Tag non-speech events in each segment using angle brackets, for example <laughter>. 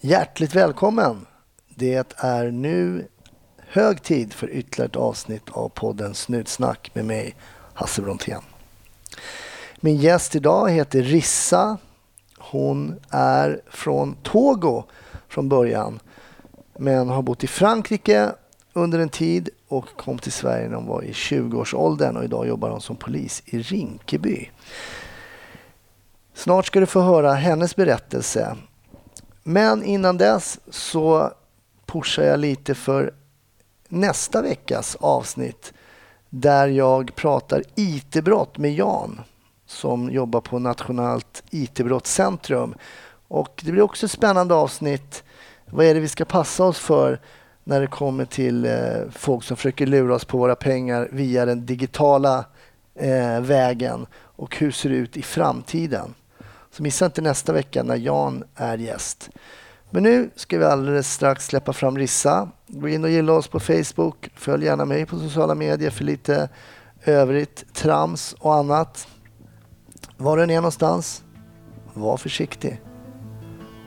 Hjärtligt välkommen! Det är nu hög tid för ytterligare ett avsnitt av podden Snutsnack med mig, Hasse Brontén. Min gäst idag heter Rissa. Hon är från Togo från början men har bott i Frankrike under en tid och kom till Sverige när hon var i 20-årsåldern och idag jobbar hon som polis i Rinkeby. Snart ska du få höra hennes berättelse. Men innan dess så pushar jag lite för nästa veckas avsnitt där jag pratar IT-brott med Jan som jobbar på Nationellt IT-brottscentrum. Och det blir också ett spännande avsnitt. Vad är det vi ska passa oss för när det kommer till eh, folk som försöker lura oss på våra pengar via den digitala eh, vägen och hur ser det ut i framtiden? Så missa inte nästa vecka när Jan är gäst. Men nu ska vi alldeles strax släppa fram Rissa. Gå in och gilla oss på Facebook. Följ gärna mig på sociala medier för lite övrigt trams och annat. Var du än är någonstans, var försiktig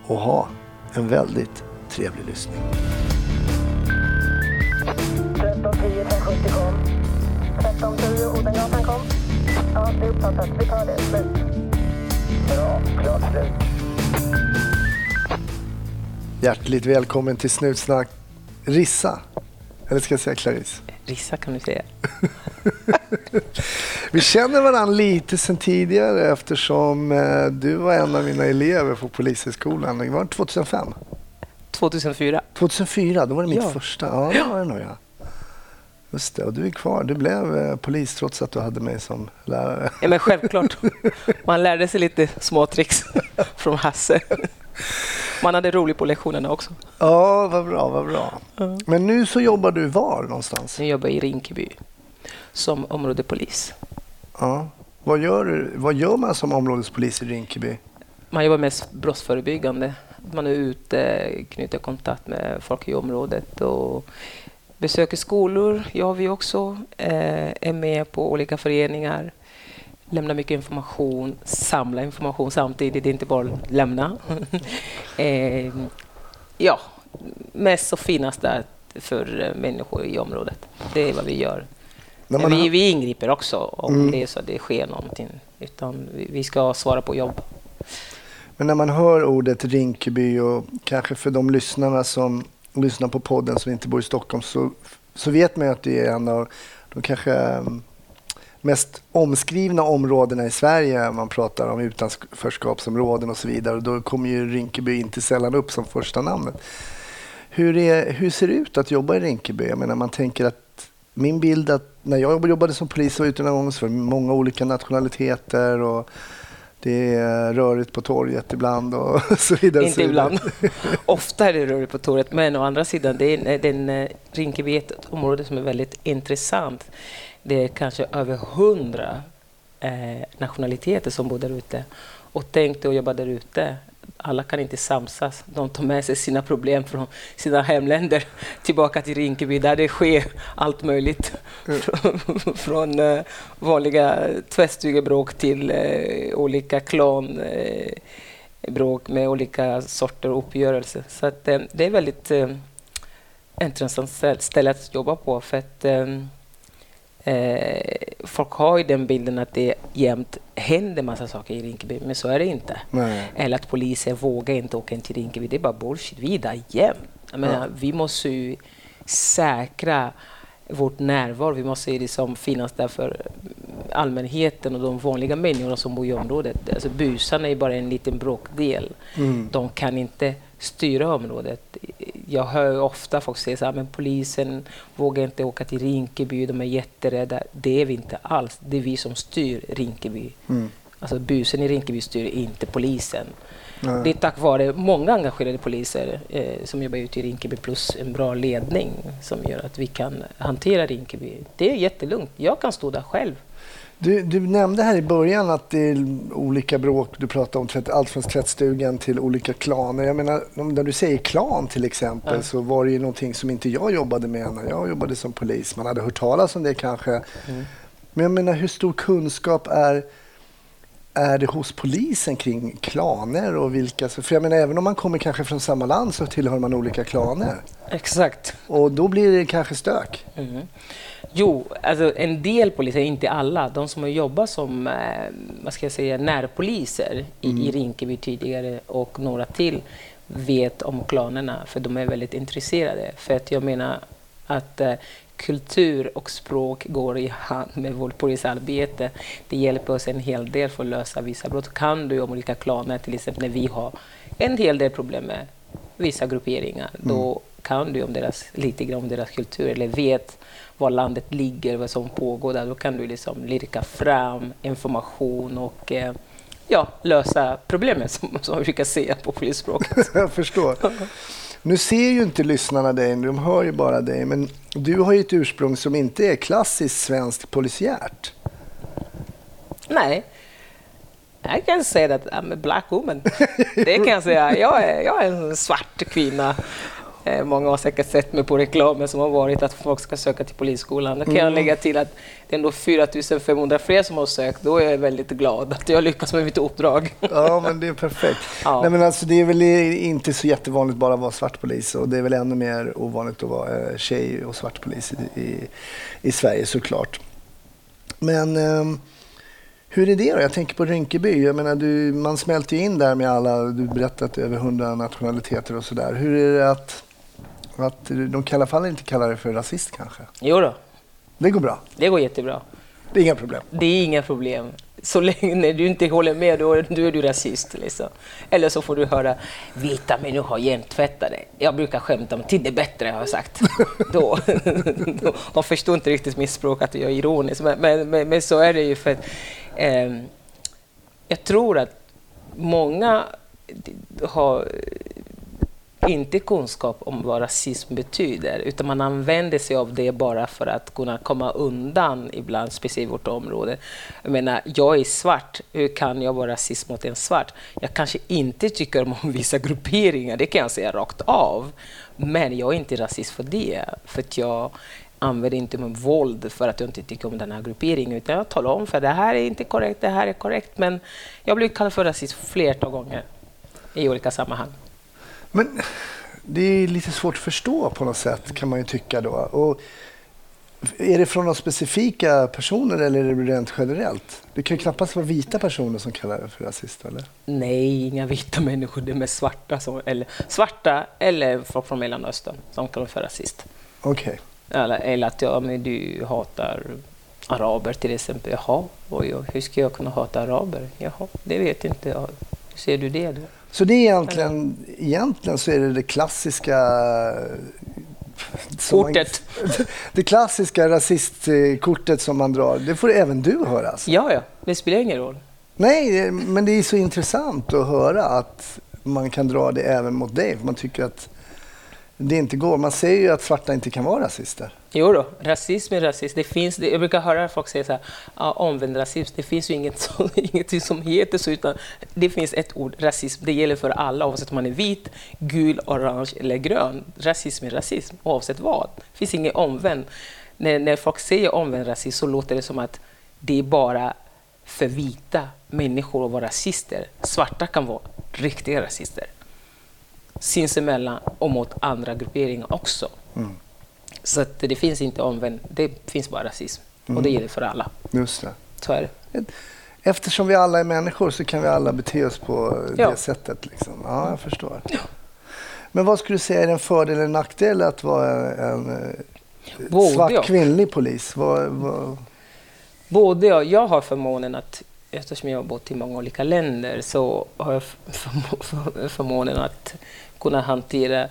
och ha en väldigt trevlig lyssning. 1310 570 kom. 1310 Odengatan kom. Ja, det är uppfattat. Vi tar det. Slut. Bra. Klart slut. Hjärtligt välkommen till Snutsnack Rissa. Eller ska jag säga Clarice? Rissa kan du säga. <laughs> Vi känner varandra lite sen tidigare eftersom eh, du var en av mina elever på Polishögskolan. Det var 2005? 2004. 2004, då var det mitt ja. första. Ja, det var det nog ja. Just det, och du är kvar. Du blev eh, polis trots att du hade mig som lärare. Ja, men självklart. Man lärde sig lite små tricks <laughs> från Hasse. Man hade roligt på lektionerna också. Ja, vad bra, vad bra. Mm. Men nu så jobbar du var någonstans? Nu jobbar jag i Rinkeby som områdepolis. Ja. Vad gör, du, vad gör man som områdespolis i Rinkeby? Man jobbar mest brottsförebyggande. Man är ute, knyter kontakt med folk i området och besöker skolor, gör vi också. Eh, är med på olika föreningar lämna mycket information, samla information samtidigt, det är inte bara lämna. <laughs> eh, ja, mest och finast där för människor i området. Det är vad vi gör. Men vi, vi ingriper också om mm. det är så att det sker någonting. Utan vi ska svara på jobb. Men när man hör ordet Rinkeby och kanske för de lyssnarna som lyssnar på podden som inte bor i Stockholm så, så vet man ju att det är en av de kanske mm, mest omskrivna områdena i Sverige. Man pratar om utanförskapsområden och så vidare. Och då kommer ju Rinkeby inte sällan upp som första namnet. Hur, är, hur ser det ut att jobba i Rinkeby? Jag menar, man tänker att min bild att när jag jobbade som polis och var ute någon gång så var det många olika nationaliteter och det är rörigt på torget ibland och <laughs> så vidare. Inte ibland. <laughs> Ofta är det rörigt på torget, men å andra sidan, det är, den, eh, Rinkeby är ett område som är väldigt intressant det är kanske över hundra eh, nationaliteter som bor där ute. Och tänk dig att jobba där ute. Alla kan inte samsas. De tar med sig sina problem från sina hemländer <laughs> tillbaka till Rinkeby där det sker allt möjligt. Mm. <laughs> från, eh, vanliga tvättstugebråk till eh, olika klanbråk eh, med olika sorter uppgörelser. Så att, eh, det är väldigt eh, intressant ställe att jobba på. för att Eh, folk har ju den bilden att det jämt händer massa saker i Rinkeby, men så är det inte. Nej. Eller att polisen vågar inte åka in till Rinkeby. Det är bara bullshit. Vi är där jämt. Jag menar, ja. Vi måste ju säkra vårt närvaro. Vi måste liksom finnas där för allmänheten och de vanliga människorna som bor i området. Alltså busarna är bara en liten bråkdel. Mm. De kan inte styra området. Jag hör ofta folk säga att men polisen vågar inte åka till Rinkeby, de är jätterädda. Det är vi inte alls. Det är vi som styr Rinkeby. Mm. Alltså busen i Rinkeby styr inte polisen. Nej. Det är tack vare många engagerade poliser eh, som jobbar ute i Rinkeby plus en bra ledning som gör att vi kan hantera Rinkeby. Det är jättelugnt. Jag kan stå där själv du, du, nämnde här i början att det är olika bråk. Du pratade om tvätt, allt från tvättstugan till olika klaner. Jag menar, när du säger klan till exempel ja. så var det ju någonting som inte jag jobbade med när jag jobbade som polis. Man hade hört talas om det kanske. Mm. Men jag menar, hur stor kunskap är är det hos polisen kring klaner och vilka... För jag menar, även om man kommer kanske från samma land så tillhör man olika klaner. Exakt. Och då blir det kanske stök. Mm. Jo, alltså en del poliser, inte alla, de som har jobbat som eh, vad ska jag säga, närpoliser i, mm. i Rinkeby tidigare och några till vet om klanerna, för de är väldigt intresserade. För att jag menar att eh, kultur och språk går i hand med vårt polisarbete. Det hjälper oss en hel del för att lösa vissa brott. Kan du om olika klaner, till exempel när vi har en hel del problem med vissa grupperingar, mm. då kan du om deras, lite grann om deras kultur eller vet var landet ligger, vad som pågår där, då kan du liksom lirka fram information och eh, ja, lösa problemet som, som vi brukar säga på polisspråket. <laughs> Jag förstår. <laughs> Nu ser ju inte lyssnarna dig, de hör ju bara dig, men du har ju ett ursprung som inte är klassiskt svenskt polisiärt. Nej, jag kan säga att I'm a black woman. Det kan jag säga. Jag är, jag är en svart kvinna många har säkert sett mig på reklamen som har varit att folk ska söka till Polisskolan. Då kan mm. jag lägga till att det är ändå 4500 fler som har sökt. Då är jag väldigt glad att jag lyckas med mitt uppdrag. Ja, men det är perfekt. <laughs> Ja. Nej, men alltså, det är väl inte så jättevanligt bara att vara svart polis och det är väl ännu mer ovanligt att vara eh, tjej och svart polis i, i, i Sverige såklart. Men um, hur är det då? Jag tänker på Rinkeby. Jag menar, du, man smälter in där med alla, du berättat över hundra nationaliteter och sådär. Hur är det att att de i alla fall inte kalla dig för rasist kanske? Jo då. Det går bra? Det går jättebra. Det är inga problem? Det är inga problem. Så länge du inte håller med, då, då är du rasist. Liksom. Eller så får du höra vita människor har hjärntvättat dig. Jag brukar skämta om till det bättre, har jag sagt. <laughs> då, då, de förstår inte riktigt mitt språk, att jag är ironisk. Men, men, men, men så är det ju för att eh, jag tror att många har inte kunskap om vad rasism betyder, utan man använder sig av det bara för att kunna komma undan ibland, speciellt i vårt område. Jag menar, jag är svart, hur kan jag vara rasist mot en svart? Jag kanske inte tycker om <laughs> vissa grupperingar, det kan jag säga rakt av, men jag är inte rasist för det, för att jag använder inte med våld för att jag inte tycker om den här grupperingen, utan jag talar om för det här är inte korrekt, det här är korrekt, men jag blir kallad för rasist flertal gånger i olika sammanhang. Men det är lite svårt att förstå på något sätt kan man ju tycka då. Och är det från några specifika personer eller är det rent generellt? Det kan ju knappast vara vita personer som kallar det för rasist, eller? Nej, inga vita människor. Det är mest svarta, som, eller, svarta eller folk från Mellanöstern som kallar det för rasist. Okej. Okay. Eller, eller att ja, men du hatar araber till exempel. Jaha, oj, hur ska jag kunna hata araber? Jaha, det vet inte jag. Ser du det då? Så det är egentligen, egentligen så är det det klassiska Kortet. Man, <laughs> det klassiska rasistkortet som man drar, det får även du höra? Alltså. Ja, ja, det spelar ingen roll. Nej, men det är så intressant att höra att man kan dra det även mot dig. Man tycker att det inte går. Man säger ju att svarta inte kan vara rasister. Jo då, rasism är rasism. Det finns, jag brukar höra folk säga så här, ja, omvänd rasism. Det finns ju inget, <laughs> så, inget som heter så, utan det finns ett ord, rasism. Det gäller för alla, oavsett om man är vit, gul, orange eller grön. Rasism är rasism, oavsett vad. Det finns inget omvänd. När, när folk säger omvänd rasism så låter det som att det är bara för vita människor att vara rasister. Svarta kan vara riktiga rasister sinsemellan och mot andra grupperingar också. Mm. Så att det finns inte omvänd, det finns bara rasism. Mm. Och det mm. gäller för alla. Just det. Så är det. Eftersom vi alla är människor så kan vi alla bete oss på ja. det sättet. Liksom. Ja, jag förstår. Ja. Men vad skulle du säga är en fördel eller nackdel att vara en eh, Både svart jag. kvinnlig polis? Vad, vad... Både jag. Jag har förmånen att eftersom jag har bott i många olika länder så har jag förmånen att kunna hantera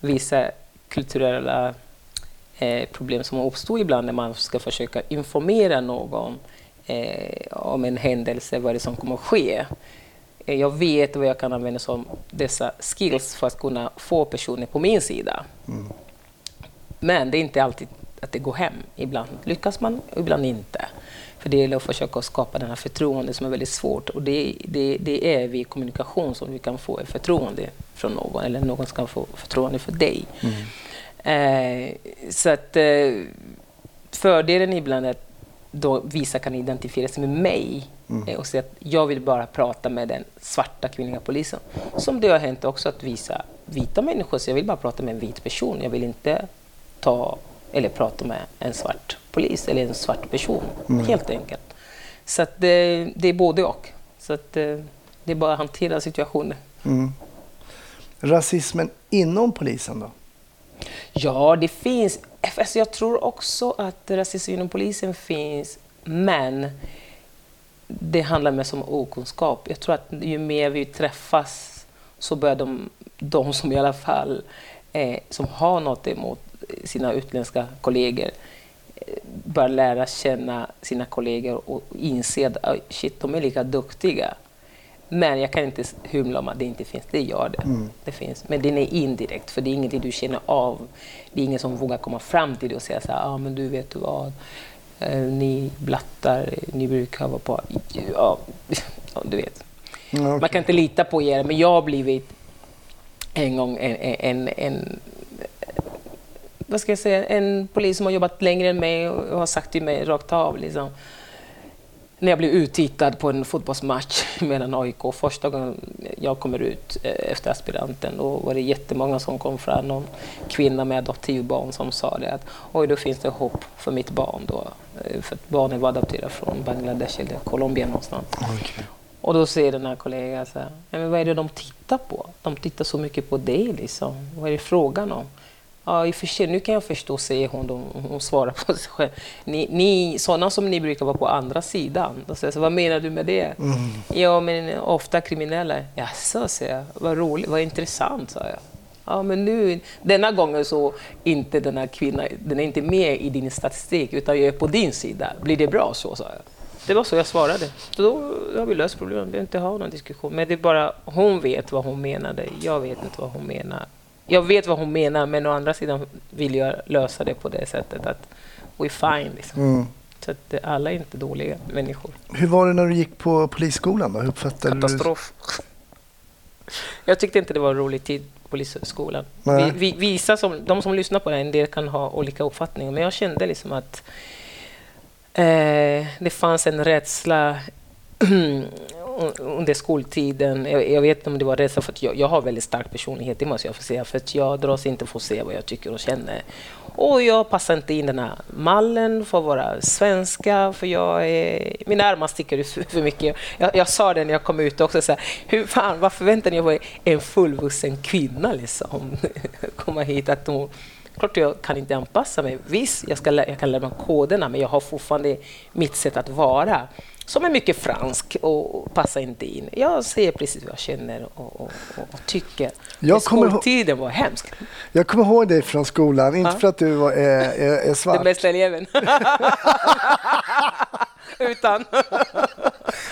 vissa kulturella eh, problem som uppstår ibland när man ska försöka informera någon eh, om en händelse, vad det är som kommer att ske. Eh, jag vet vad jag kan använda som dessa skills för att kunna få personer på min sida. Mm. Men det är inte alltid att det går hem. Ibland lyckas man, ibland inte. För det gäller att försöka skapa den här förtroende som är väldigt svårt. Och det, det, det är vid kommunikation som vi kan få ett förtroende från någon, eller någon ska få förtroende för dig. Mm. Eh, så att eh, fördelen ibland är att då vissa kan identifiera sig med mig mm. Eh, och säga att jag vill bara prata med den svarta kvinnliga polisen. Som det har hänt också att visa vita människor, så jag vill bara prata med en vit person. Jag vill inte ta eller prata med en svart polis eller en svart person, mm. helt enkelt. Så att det, det är både och. Så att det, eh, det är bara att hantera situationen. Mm. Rasismen inom polisen då? Ja, det finns. Alltså jag tror också att rasism inom polisen finns, men det handlar mest om okunskap. Jag tror att ju mer vi träffas så börjar de, de som i alla fall eh, som har något emot sina utländska kollegor eh, börja lära känna sina kollegor och inse att shit, de är lika duktiga. Men jag kan inte hymla om att det inte finns. Det gör det. Mm. det finns. Men den är indirekt, för det är ingenting du känner av. Det är ingen som vågar komma fram till dig och säga så här, ah, men du vet du vad, eh, ni blattar, ni brukar vara på... Ja, <laughs> du vet. Mm, okay. Man kan inte lita på er, men jag har blivit en gång en, en, en vad ska jag säga, en polis som har jobbat längre än mig och har sagt till mig rakt av liksom, när jag blev uttittad på en fotbollsmatch <laughs> mellan AIK. Första gången jag kommer ut eh, efter aspiranten, då var det jättemånga som kom fram. Någon kvinna med adoptivbarn som sa det att oj, då finns det hopp för mitt barn då. Eh, för att barnet var adopterat från Bangladesh eller Colombia någonstans. Okay. Och då säger den här kollegan så här, men vad är det de tittar på? De tittar så mycket på dig liksom. Vad är det frågan om? Ja, i och för sig, nu kan jag förstå, säger hon. Då, hon svarar på sig själv. Ni, ni, sådana som ni brukar vara på andra sidan. Då säger jag, vad menar du med det? Mm. Ja, men ofta kriminella. Jaså, säger jag. Vad roligt, vad intressant, sa jag. Ja, men nu, denna gången så inte den här kvinnan, den är inte med i din statistik, utan jag är på din sida. Blir det bra så, sa jag. Det var så jag svarade. Så då har vi löst problemet. Vi behöver inte ha någon diskussion. Men det är bara, hon vet vad hon menade. Jag vet inte vad hon menar jag vet vad hon menar, men å andra sidan vill jag lösa det på det sättet att we're fine. Liksom. Mm. Så att alla är inte dåliga människor. Hur var det när du gick på polisskolan? Då? Hur Katastrof. Du... Jag tyckte inte det var en rolig tid på polisskolan. Vi, vi, vissa som, de som lyssnar på det, en del kan ha olika uppfattningar, men jag kände liksom att eh, det fanns en rädsla <clears throat> under skoltiden. Jag, jag, vet inte om det var rädsla för att jag, jag, har väldigt stark personlighet, det måste jag få säga. För att jag dras inte för att se vad jag tycker och känner. Och jag passar inte in den här mallen för att vara svenska, för jag är, mina armar sticker ut för mycket. Jag, jag sa det när jag kom ut också, så här, hur fan, vad förväntar ni er en fullvuxen kvinna liksom? <laughs> komma hit att hon Klart jag kan inte anpassa mig. Visst, jag, ska, jag kan lära mig koderna, men jag har fortfarande mitt sätt att vara som är mycket fransk och passar inte in. Jag säger precis vad jag känner och, och, och tycker. Jag Skoltiden var hemsk. Jag kommer ihåg dig från skolan, inte ja. för att du var, är, är, är svart. Den bästa eleven. <laughs> Utan.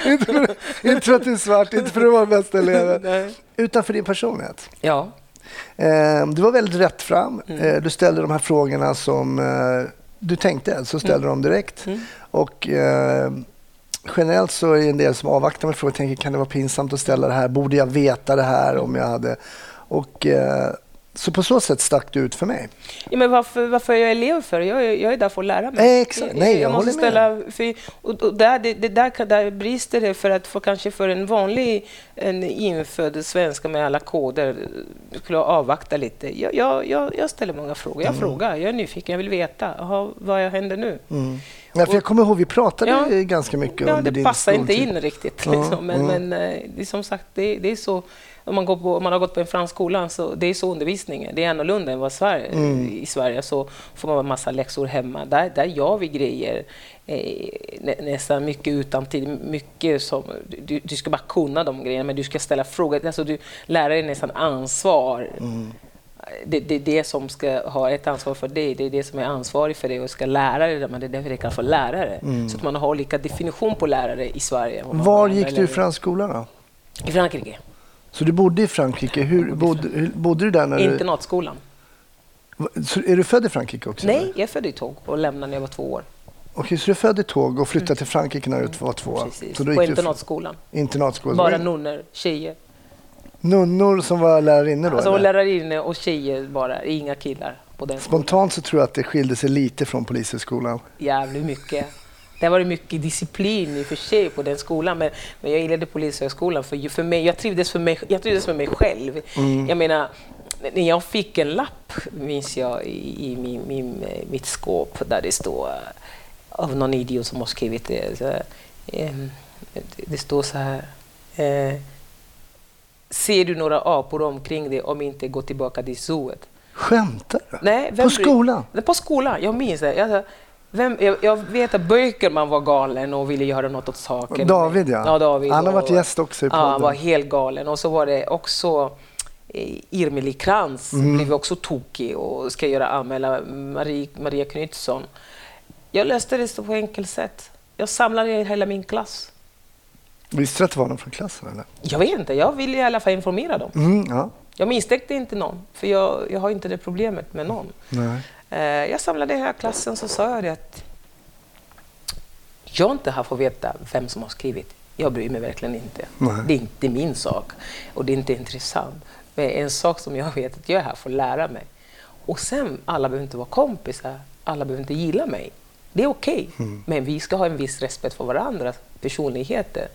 inte, för, inte för att du är svart, inte för att du var bästa eleven. Utan för din personlighet. Ja. Eh, du var väldigt rätt fram. Mm. Eh, du ställde de här frågorna som eh, du tänkte, så ställde mm. dem direkt. Mm. Och generellt så är det en del som avvaktar med frågor och tänker kan det vara pinsamt att ställa det här? Borde jag veta det här om jag hade... Och, eh, så på så sätt stack du ut för mig. Ja, men varför, varför är jag elev för? Jag, jag är där för att lära mig. Eh, exakt. Nej, jag, jag måste ställa, med. För, och, och där, det, det där, där brister det för att för, kanske för en vanlig en infödd svenska med alla koder skulle avvakta lite. Jag, jag, jag, ställer många frågor. Jag mm. frågar, jag är nyfiken, jag vill veta. Aha, vad händer nu? Mm. Ja, för jag kommer ihåg vi pratade ja, ganska mycket ja, under din Det passar inte in riktigt. Liksom. Men, men eh, det är som sagt, det, det är så om man, går på, om man har gått på en fransk skola, så det är så undervisningen. Det är annorlunda än vad Sverige, mm. i Sverige. Så får man en massa läxor hemma. Där, där gör vi grejer eh, nästan mycket utan tid. Mycket som, du, du, ska bara kunna de grejerna, men du ska ställa frågor. Alltså, du, lärare är nästan ansvar. Mm det, det är det som ska ha ett ansvar för dig, det är det som är ansvarig för dig och ska lära dig det, men det är därför det kallas för lärare. Mm. Så att man har olika definition på lärare i Sverige. Var gick du i fransk skola då? I Frankrike. Så du bodde i Frankrike. Hur bodde, hur, bodde du där? När Internatskolan. Du, så är du född i Frankrike också? Nej, eller? jag är född i Tåg och lämnade när jag var två år. Okej, så du är född i Tåg och flyttade mm. till Frankrike när du var två år? Precis, så på internatskolan. internatskolan. Bara nunnor, tjejer. Nunnor som var lärarinnor då? Alltså lärarinnor och tjejer bara, inga killar. På den Spontant så tror jag att det skilde sig lite från polishögskolan. Jävligt mycket. det var mycket disciplin i och för sig på den skolan, men, men jag gillade Polishögskolan för, för mig, jag trivdes, för mig, jag trivdes med mig själv. Mm. Jag menar, när jag fick en lapp, minns jag, i, i min, min, mitt skåp där det står av någon idiot som har skrivit det. Så, eh, det står så här. Eh, ser du några apor omkring dig om inte gå tillbaka till zooet? Skämtar du? Nej, på skolan? På skolan, jag minns det. Jag, vem, jag, jag, vet att Böckerman var galen och ville göra något åt saken. David ja. ja David, han har varit gäst också i podden. Ja, han var helt galen. Och så var det också eh, Irmeli Krantz mm. blev också tokig och ska göra anmäla Marie, Maria Knutsson. Jag löste det på enkelt sätt. Jag samlade hela min klass. Visste du att det var någon från klassen? Eller? Jag vet inte, jag ville i alla fall informera dem. Mm, ja. Jag misstänkte inte någon, för jag, jag har inte det problemet med någon. Nej. Eh, jag samlade hela klassen så sa jag det att jag inte har fått veta vem som har skrivit. Jag bryr mig verkligen inte. Nej. Det är inte min sak och det är inte intressant. Men en sak som jag vet att jag är här för att lära mig. Och sen, alla behöver inte vara kompisar, alla behöver inte gilla mig. Det är okej, okay. mm. men vi ska ha en viss respekt för varandras personligheter.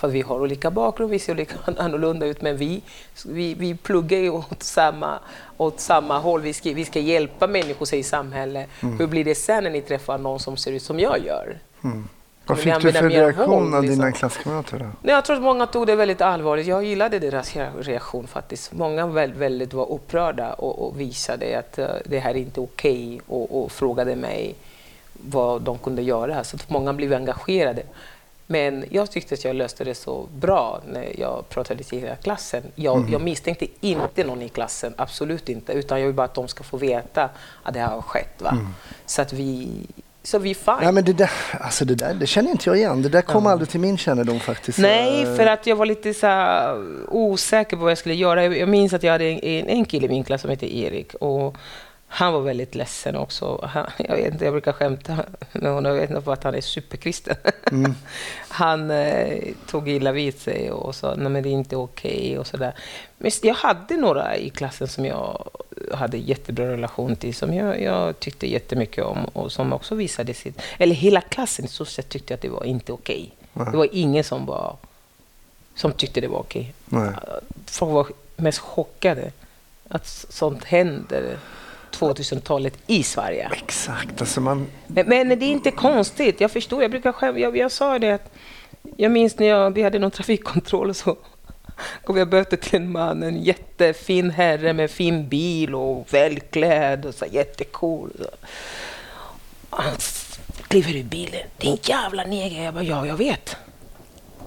För vi har olika bakgrund, vi ser olika <laughs> annorlunda ut, men vi, vi, vi pluggar ju åt samma, åt samma håll. Vi ska, vi ska hjälpa människor i samhället. Mm. Hur blir det sen när ni träffar någon som ser ut som jag gör? Mm. Vad fick du för reaktion av dina liksom? klasskamrater? Jag tror att många tog det väldigt allvarligt. Jag gillade deras reaktion faktiskt. Många väldigt, väldigt var upprörda och, och visade att uh, det här är inte okej okay och, och frågade mig vad de kunde göra. Så många blev engagerade. Men jag tyckte att jag löste det så bra när jag pratade till hela klassen. Jag, mm. jag misstänkte inte någon i klassen, absolut inte, utan jag vill bara att de ska få veta att det har skett. Va? Mm. Så att vi så vi fine. Ja, men det, där, alltså det, där, det känner inte jag igen. Det där kom ja. aldrig till min kännedom faktiskt. Nej, för att jag var lite så osäker på vad jag skulle göra. Jag minns att jag hade en, en kille i min klass som hette Erik. Och han var väldigt ledsen också. Han, jag, vet inte, jag brukar skämta med honom, jag vet inte för att han är superkristen. Mm. <laughs> han eh, tog illa vid sig och sa att det är inte okej okay och sådär. Men jag hade några i klassen som jag hade jättebra relation till, som jag, jag tyckte jättemycket om och som också visade sitt... Eller hela klassen i stort sett tyckte att det var inte okej. Okay. Det var ingen som var som tyckte det var okej. Okay. Folk var mest chockade att sånt händer. 2000-talet i Sverige. Exakt. Alltså man... men, men, det är inte konstigt. Jag förstår. Jag brukar själv, jag, jag sa det att jag minns när jag, vi hade någon trafikkontroll så gav jag böter till en man, en jättefin herre med fin bil och välklädd och så jättecool. Han kliver ur bilen. Din jävla neger. Jag bara, ja, jag vet.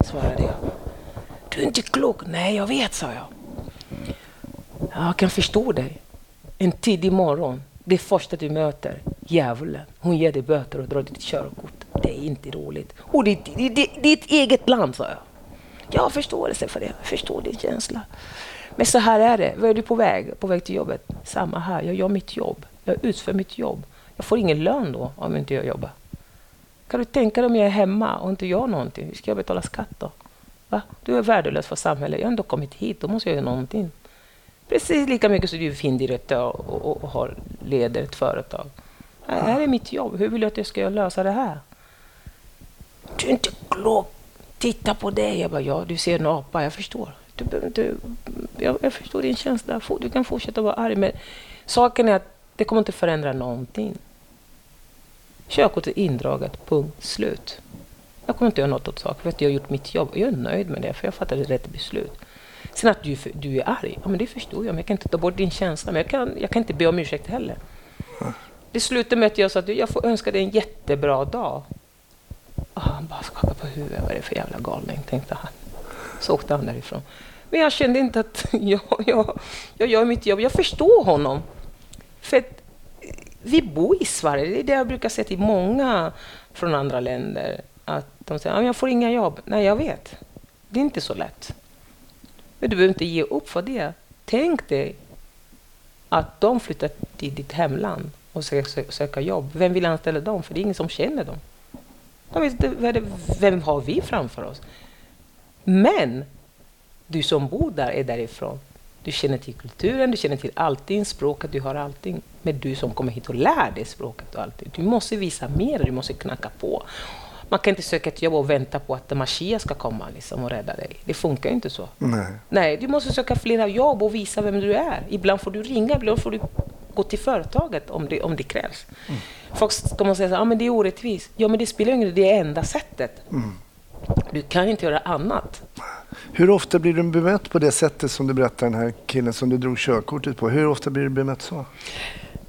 Svarade jag. Du är inte klok. Nej, jag vet, sa jag. Jag kan förstå dig en tidig morgon, det första du möter, djävulen, hon ger dig böter och drar ditt körkort. Det är inte roligt. Och det är ditt eget land, sa jag. Jag har förståelse för det, jag förstår din känsla. Men så här är det, var är du på väg? På väg till jobbet? Samma här, jag gör mitt jobb. Jag utför mitt jobb. Jag får ingen lön då om inte jag jobbar. Kan du tänka dig om jag är hemma och inte gör någonting? Hur ska jag betala skatt då? Va? Du är värdelös för samhället. Jag har ändå kommit hit, då måste jag göra någonting. Precis lika mycket som du är findirektör och, och, och har, leder ett företag. Det här är mitt jobb. Hur vill du att jag ska lösa det här? Du är inte klok. Titta på dig. Jag bara, ja, du ser en apa. Jag förstår. Du, du, jag, jag förstår din känsla. Du kan fortsätta vara arg. Men saken är att det kommer inte förändra någonting. Körkortet är indraget. Punkt slut. Jag kommer inte göra något åt saken för att jag har gjort mitt jobb. Jag är nöjd med det, för jag fattade rätt beslut. Sen att du, du är arg, ja, men det förstår jag. Men jag kan inte ta bort din känsla. Men jag kan, jag kan inte be om ursäkt heller. Det slutade med att jag sa att jag får önska dig en jättebra dag. Och han bara skakade på huvudet. Vad är det för jävla galning, tänkte han. Så åkte han därifrån. Men jag kände inte att <laughs> jag, jag, jag gör mitt jobb. Jag förstår honom. För att eh, vi bor i Sverige. Det är det jag brukar säga till många från andra länder. Att de säger att jag får inga jobb. Nej, jag vet. Det är inte så lätt. Men du behöver inte ge upp för det. Tänk dig att de flyttar till ditt hemland och ska söka jobb. Vem vill anställa dem? För det är ingen som känner dem. De vet, vem har vi framför oss? Men du som bor där är därifrån. Du känner till kulturen, du känner till allting, språket, du har allting. Men du som kommer hit och lär dig språket och allting, du måste visa mer, du måste knacka på. Man kan inte söka ett jobb och vänta på att Mashia ska komma liksom, och rädda dig. Det funkar inte så. Nej. Nej, du måste söka flera jobb och visa vem du är. Ibland får du ringa, ibland får du gå till företaget om det, om det krävs. Mm. Folk ska säga att ah, det är orättvist. Ja, men det spelar ingen roll, det är enda sättet. Mm. Du kan inte göra annat. Hur ofta blir du bemött på det sättet som du berättar den här killen som du drog körkortet på? Hur ofta blir du bemött så?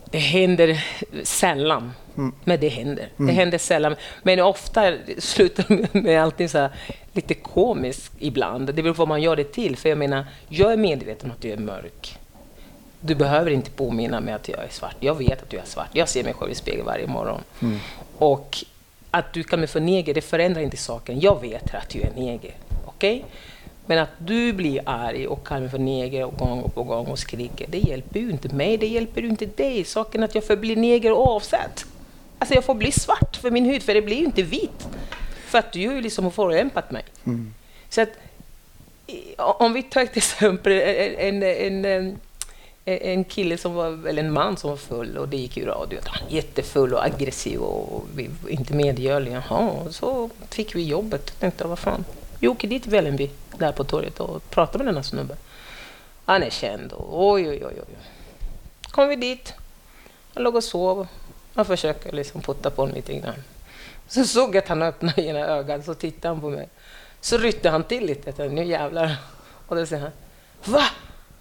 Det händer sällan, mm. men det händer. Mm. Det händer sällan. Men ofta slutar med allting så lite komiskt ibland. Det beror på vad man gör det till. För jag menar, jag är medveten om att du är mörk. Du behöver inte påminna mig att jag är svart. Jag vet att du är svart. Jag ser mig själv i spegeln varje morgon. Mm. Och att du kan mig för neger, det förändrar inte saken. Jag vet att du är neger. Okej? Okay? Men att du blir arg och kallar mig för neger och gång på gång och skriker, det hjälper ju inte mig, det hjälper ju inte dig. Saken att jag förblir neger oavsett. Alltså jag får bli svart för min hud, för det blir ju inte vit. För att du ju liksom har förolämpat mig. Mm. Så att, om vi tar ett exempel, en, en, en, en kille som var, eller en man som var full och det gick i radio. Jättefull och aggressiv och vi, inte medgörlig. Jaha, så fick vi jobbet. Jag tänkte, vad fan. Vi åker dit Vällingby, där på torget och pratar med denna snubbe. Han är känd och oj, oj, oj. oj. Kom vi dit. Han låg och sov. Han försöker liksom putta på honom lite grann. Så såg jag att han öppnade <laughs> ena ögat, så tittade han på mig. Så ryckte han till lite. Tänkte, nu jävlar. Och då säger han, Va?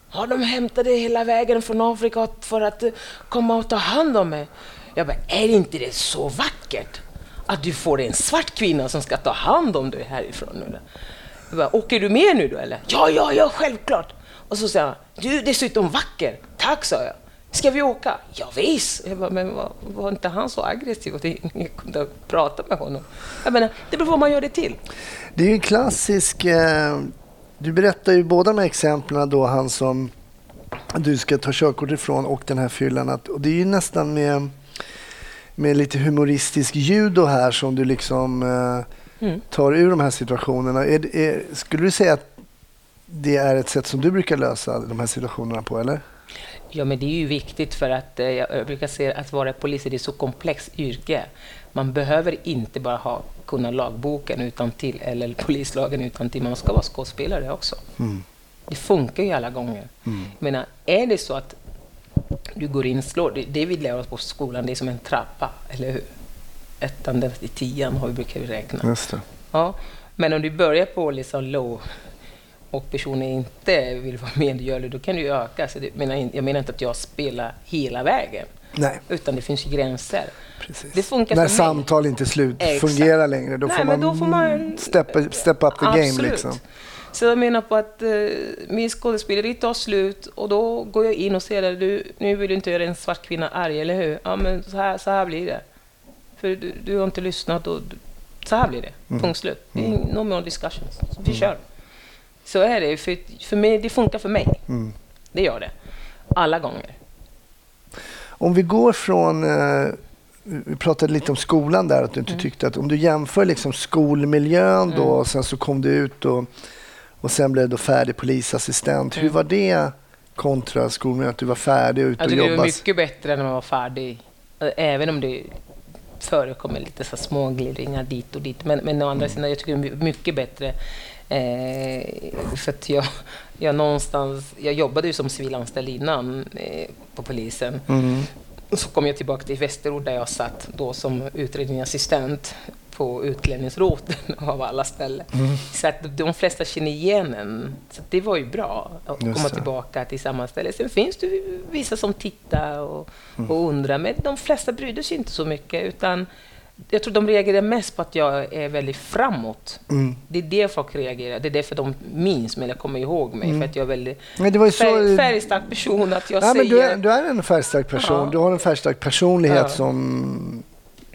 Har de hämtat dig hela vägen från Afrika för att eh, komma och ta hand om mig? Jag bara, är inte det så vackert? att du får en svart kvinna som ska ta hand om dig härifrån. Nu. Jag bara, Åker du med nu då eller? Ja, ja, ja, självklart. Och så säger han, du är dessutom vacker. Tack, sa jag. Ska vi åka? Ja, visst. Jag bara, men var, var inte han så aggressiv att jag kunde prata med honom? Jag menar, det beror på vad man gör det till. Det är ju en klassisk... Eh, du berättar ju båda de här exemplen då, han som du ska ta körkort ifrån och den här fyllan. Att, och det är ju nästan med med lite humoristisk judo här som du liksom eh, mm. tar ur de här situationerna. Är, är, skulle du säga att det är ett sätt som du brukar lösa de här situationerna på, eller? Ja, men det är ju viktigt för att eh, jag brukar säga att vara polis är ett så komplext yrke. Man behöver inte bara ha, kunna lagboken utan till eller polislagen utan till. Man ska vara skådespelare också. Mm. Det funkar ju alla gånger. Mm. Jag menar, är det så att du går in, slår. Det, det vi lär oss på skolan, det är som en trappa, eller hur? Ettan till tian har vi brukar vi räkna. Just det. Ja, men om du börjar på liksom low och personen inte vill vara medgörlig, då kan du öka. Så det, menar, jag menar inte att jag spelar hela vägen. Nej. Utan det finns ju gränser. Precis. Det funkar När samtal inte slut fungerar längre, då, Nej, får man då får man step, step up the Absolut. game. Liksom. Så jag menar på att eh, min skådespeleri tar slut och då går jag in och säger att du, nu vill du inte göra en svart kvinna arg, eller hur? Ja, men så här, så här blir det. För du, du har inte lyssnat och så här blir det. Mm. Punkt slut. Mm. No more discussions. Så vi mm. kör. Så är det. För, för mig, det funkar för mig. Mm. Det gör det. Alla gånger. Om vi går från eh, vi pratade lite om skolan där, att du inte mm. tyckte att om du jämför liksom skolmiljön då mm. och sen så kom du ut och och sen blev du färdig polisassistent. Hur mm. var det kontra skolmiljön, att du var färdig och ute och jobbade? Det var mycket bättre när man var färdig. Även om det förekommer lite så små gliringar dit och dit. Men, men å andra mm. sidan, jag tycker det är mycket bättre. Eh, för att jag, jag någonstans, jag jobbade ju som civilanställd innan eh, på polisen. Mm. Så kom jag tillbaka till Västerort där jag satt då som utredningsassistent på utlänningsroten <laughs> av alla ställen. Mm. Så att de flesta känner igen en. Så det var ju bra att komma tillbaka till samma ställe. Sen finns det vissa som tittar och, mm. och undrar, men de flesta brydde sig inte så mycket. utan jag tror de reagerar mest på att jag är väldigt framåt. Mm. Det är det folk reagerar. Det är därför de minns mig eller kommer ihåg mig. Mm. För att jag är väldigt men det var ju så... färg, färgstark person. Att jag ja, säger... du, är, du är en färgstark person. Ja. Du har en färgstark personlighet ja. som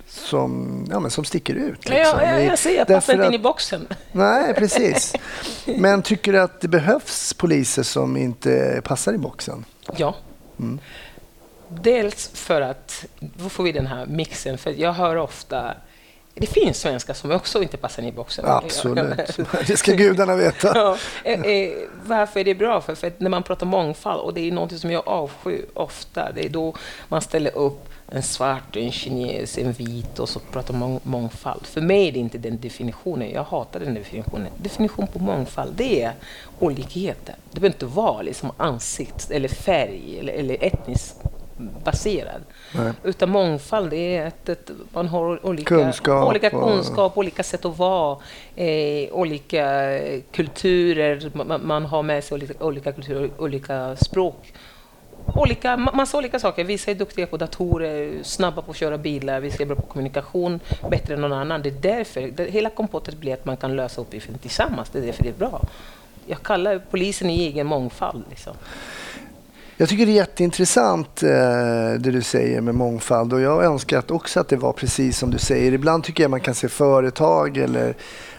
som, ja, men som sticker ut. Liksom. Ja, jag, jag ser, jag passar inte in i boxen. Nej, precis. <laughs> Men tycker du att det behövs poliser som inte passar i boxen? Ja. Mm. Dels för att, då får vi den här mixen, för jag hör ofta det finns svenskar som också inte passar in i boxen. Absolut. <laughs> <laughs> Det ska gudarna veta. Ja. Eh, eh, varför är det bra? För, för när man pratar mångfald, och det är något som jag avskyr ofta, det är då man ställer upp en svart, en kines, en vit och så pratar man mångfald. För mig är det inte den definitionen. Jag hatar den definitionen. Definition på mångfald, det är olikheter. Det behöver inte vara liksom ansikts eller färg eller, eller etnisk baserad. Nej. Utan mångfald är att, att man har olika kunskap, olika, kunskap, och... olika sätt att vara, eh, olika kulturer, man, man, har med sig olika, olika kulturer, olika språk. Olika, massa olika saker. Vissa är duktiga på datorer, snabba på att köra bilar, vissa är bra på kommunikation, bättre än någon annan. Det är därför, det, hela kompotet blir att man kan lösa uppgiften tillsammans. Det är därför det är bra. Jag kallar polisen i egen mångfald. Liksom. Jag tycker det är jätteintressant eh, det du säger med mångfald och jag önskar att också att det var precis som du säger. Ibland tycker jag man kan se företag eller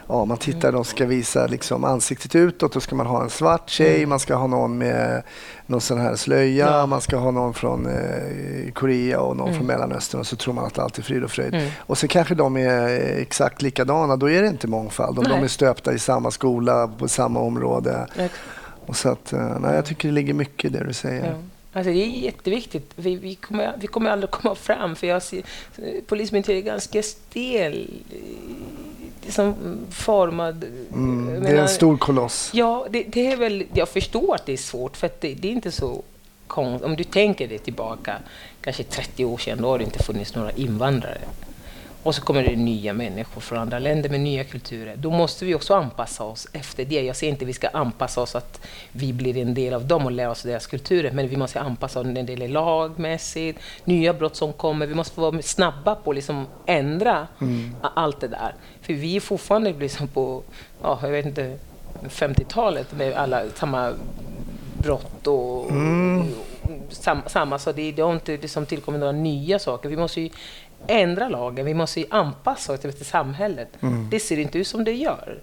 ja, man tittar, de ska visa liksom ansiktet utåt. Då ska man ha en svart tjej, mm. man ska ha någon med någon sån här slöja, ja. man ska ha någon från eh, Korea och någon mm. från Mellanöstern och så tror man att allt är frid och fröjd. Mm. Och så kanske de är exakt likadana, då är det inte mångfald. Om Nej. de är stöpta i samma skola, på samma område. Och så att, eh, nej, jag tycker det ligger mycket i det du säger. Ja. Alltså det är jätteviktigt. Vi, vi, kommer, vi kommer aldrig komma fram, för jag ser, Polismyndigheten är ganska stel liksom formad. Mm, det är en stor koloss. Ja, det, det, är väl, jag förstår att det är svårt, för det, det, är inte så konstigt. Om du tänker dig tillbaka, kanske 30 år sedan, då har det inte funnits några invandrare. Och så kommer det nya människor från andra länder med nya kulturer. Då måste vi också anpassa oss efter det. Jag säger inte att vi ska anpassa oss att vi blir en del av dem och lära oss deras kulturer, men vi måste anpassa oss när det gäller lagmässigt, nya brott som kommer. Vi måste vara snabba på att liksom ändra mm. allt det där. För vi är fortfarande liksom på, ja, jag vet inte, 50-talet med alla samma brott och, mm. samma, samma, så det, det har inte liksom tillkommit några nya saker. Vi måste ändra lagen, vi måste ju anpassa oss efter samhället. Mm. Det ser inte ut som det gör.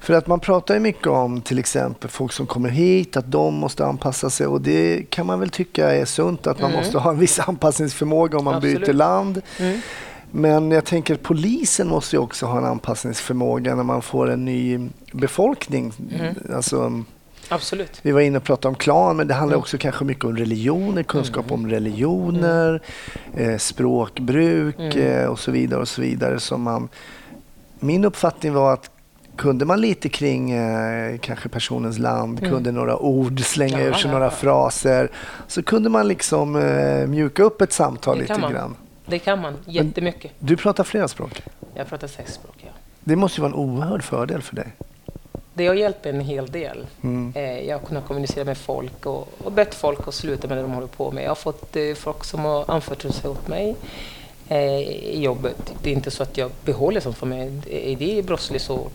För att man pratar ju mycket om till exempel folk som kommer hit, att de måste anpassa sig och det kan man väl tycka är sunt att man mm. måste ha en viss anpassningsförmåga om man Absolut. byter land. Mm. Men jag tänker att polisen måste ju också ha en anpassningsförmåga när man får en ny befolkning. Mm. Alltså, Absolut. Vi var inne och pratade om klan, men det handlar mm. också kanske mycket om religioner, kunskap mm. om religioner, mm. eh, språkbruk mm. eh, och så vidare. och så vidare. Så man, min uppfattning var att kunde man lite kring eh, kanske personens land, mm. kunde några ord, slänga ja, ur sig ja, några ja. fraser, så kunde man liksom mjuka upp ett samtal det lite grann. Det kan man, jättemycket. Men du pratar flera språk? Jag pratar sex språk, ja. Det måste ju vara en oerhörd fördel för dig. Det har hjälpt en hel del. Mm. Eh, jag har kunnat kommunicera med folk och, och bett folk att sluta med det de håller på med. Jag har fått eh, folk som har anförtrott sig åt mig eh, i jobbet. Det är inte så att jag behåller sånt för mig. Är det brottsligt så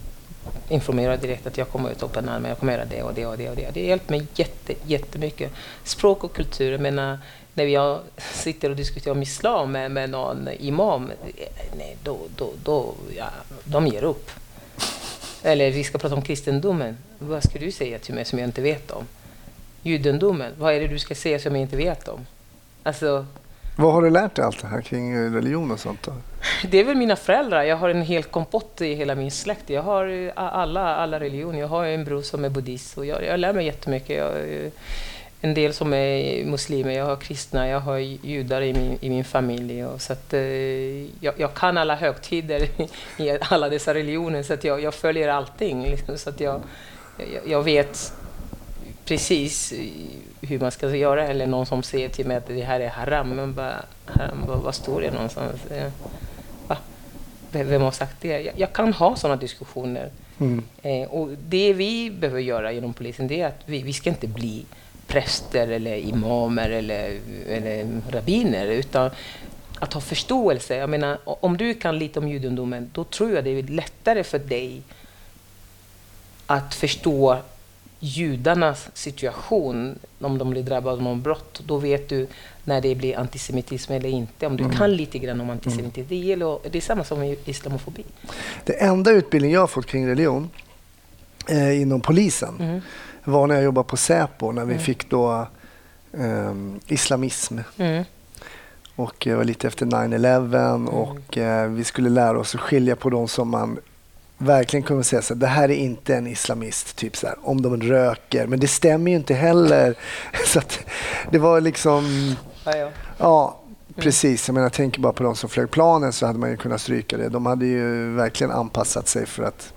informerar jag direkt att jag kommer att öppna en jag kommer göra det och det och det och det. Det har hjälpt mig jätte, jättemycket. Språk och kultur, jag menar, när jag sitter och diskuterar om islam med, med någon imam, nej, då, då, då, ja, de ger upp. Eller vi ska prata om kristendomen. Vad ska du säga till mig som jag inte vet om? Judendomen, vad är det du ska säga som jag inte vet om? Alltså, vad har du lärt dig allt det här kring religion och sånt? Då? <laughs> Det är väl mina föräldrar. Jag har en hel kompott i hela min släkt. Jag har alla, alla religioner. Jag har en bror som är buddhist och jag, jag lär mig jättemycket. Jag, en del som är muslimer, jag har kristna, jag har judar i min, i min familj. Och så att, eh, jag, jag, kan alla högtider <laughs> i alla dessa religioner, så att jag, jag följer allting. Liksom, så att jag, jag, vet precis hur man ska göra, eller någon som säger till mig att det här är haram. Men bara, haram vad, vad står det någonstans? Va? Vem har sagt det? Jag, jag kan ha sådana diskussioner. Mm. Eh, och det vi behöver göra inom polisen, det är att vi, vi ska inte bli präster eller imamer eller, eller rabbiner, utan att ha förståelse. Jag menar, om du kan lite om judendomen, då tror jag det är lättare för dig att förstå judarnas situation om de blir drabbade av någon brott. Då vet du när det blir antisemitism eller inte. Om du mm. kan lite grann om antisemitism. Mm. Det, gäller, det är samma som med islamofobi. Det enda utbildning jag har fått kring religion eh, inom polisen mm var när jag jobbade på Säpo när vi mm. fick då um, islamism. Mm. Och det var lite efter 9-11 mm. och eh, vi skulle lära oss att skilja på de som man verkligen kunde säga att det här är inte en islamist, typ så här, om de röker. Men det stämmer ju inte heller. <laughs> så det var liksom... Ja, ja. ja precis. Jag, menar, jag tänker bara på de som flög planen så hade man ju kunnat stryka det. De hade ju verkligen anpassat sig för att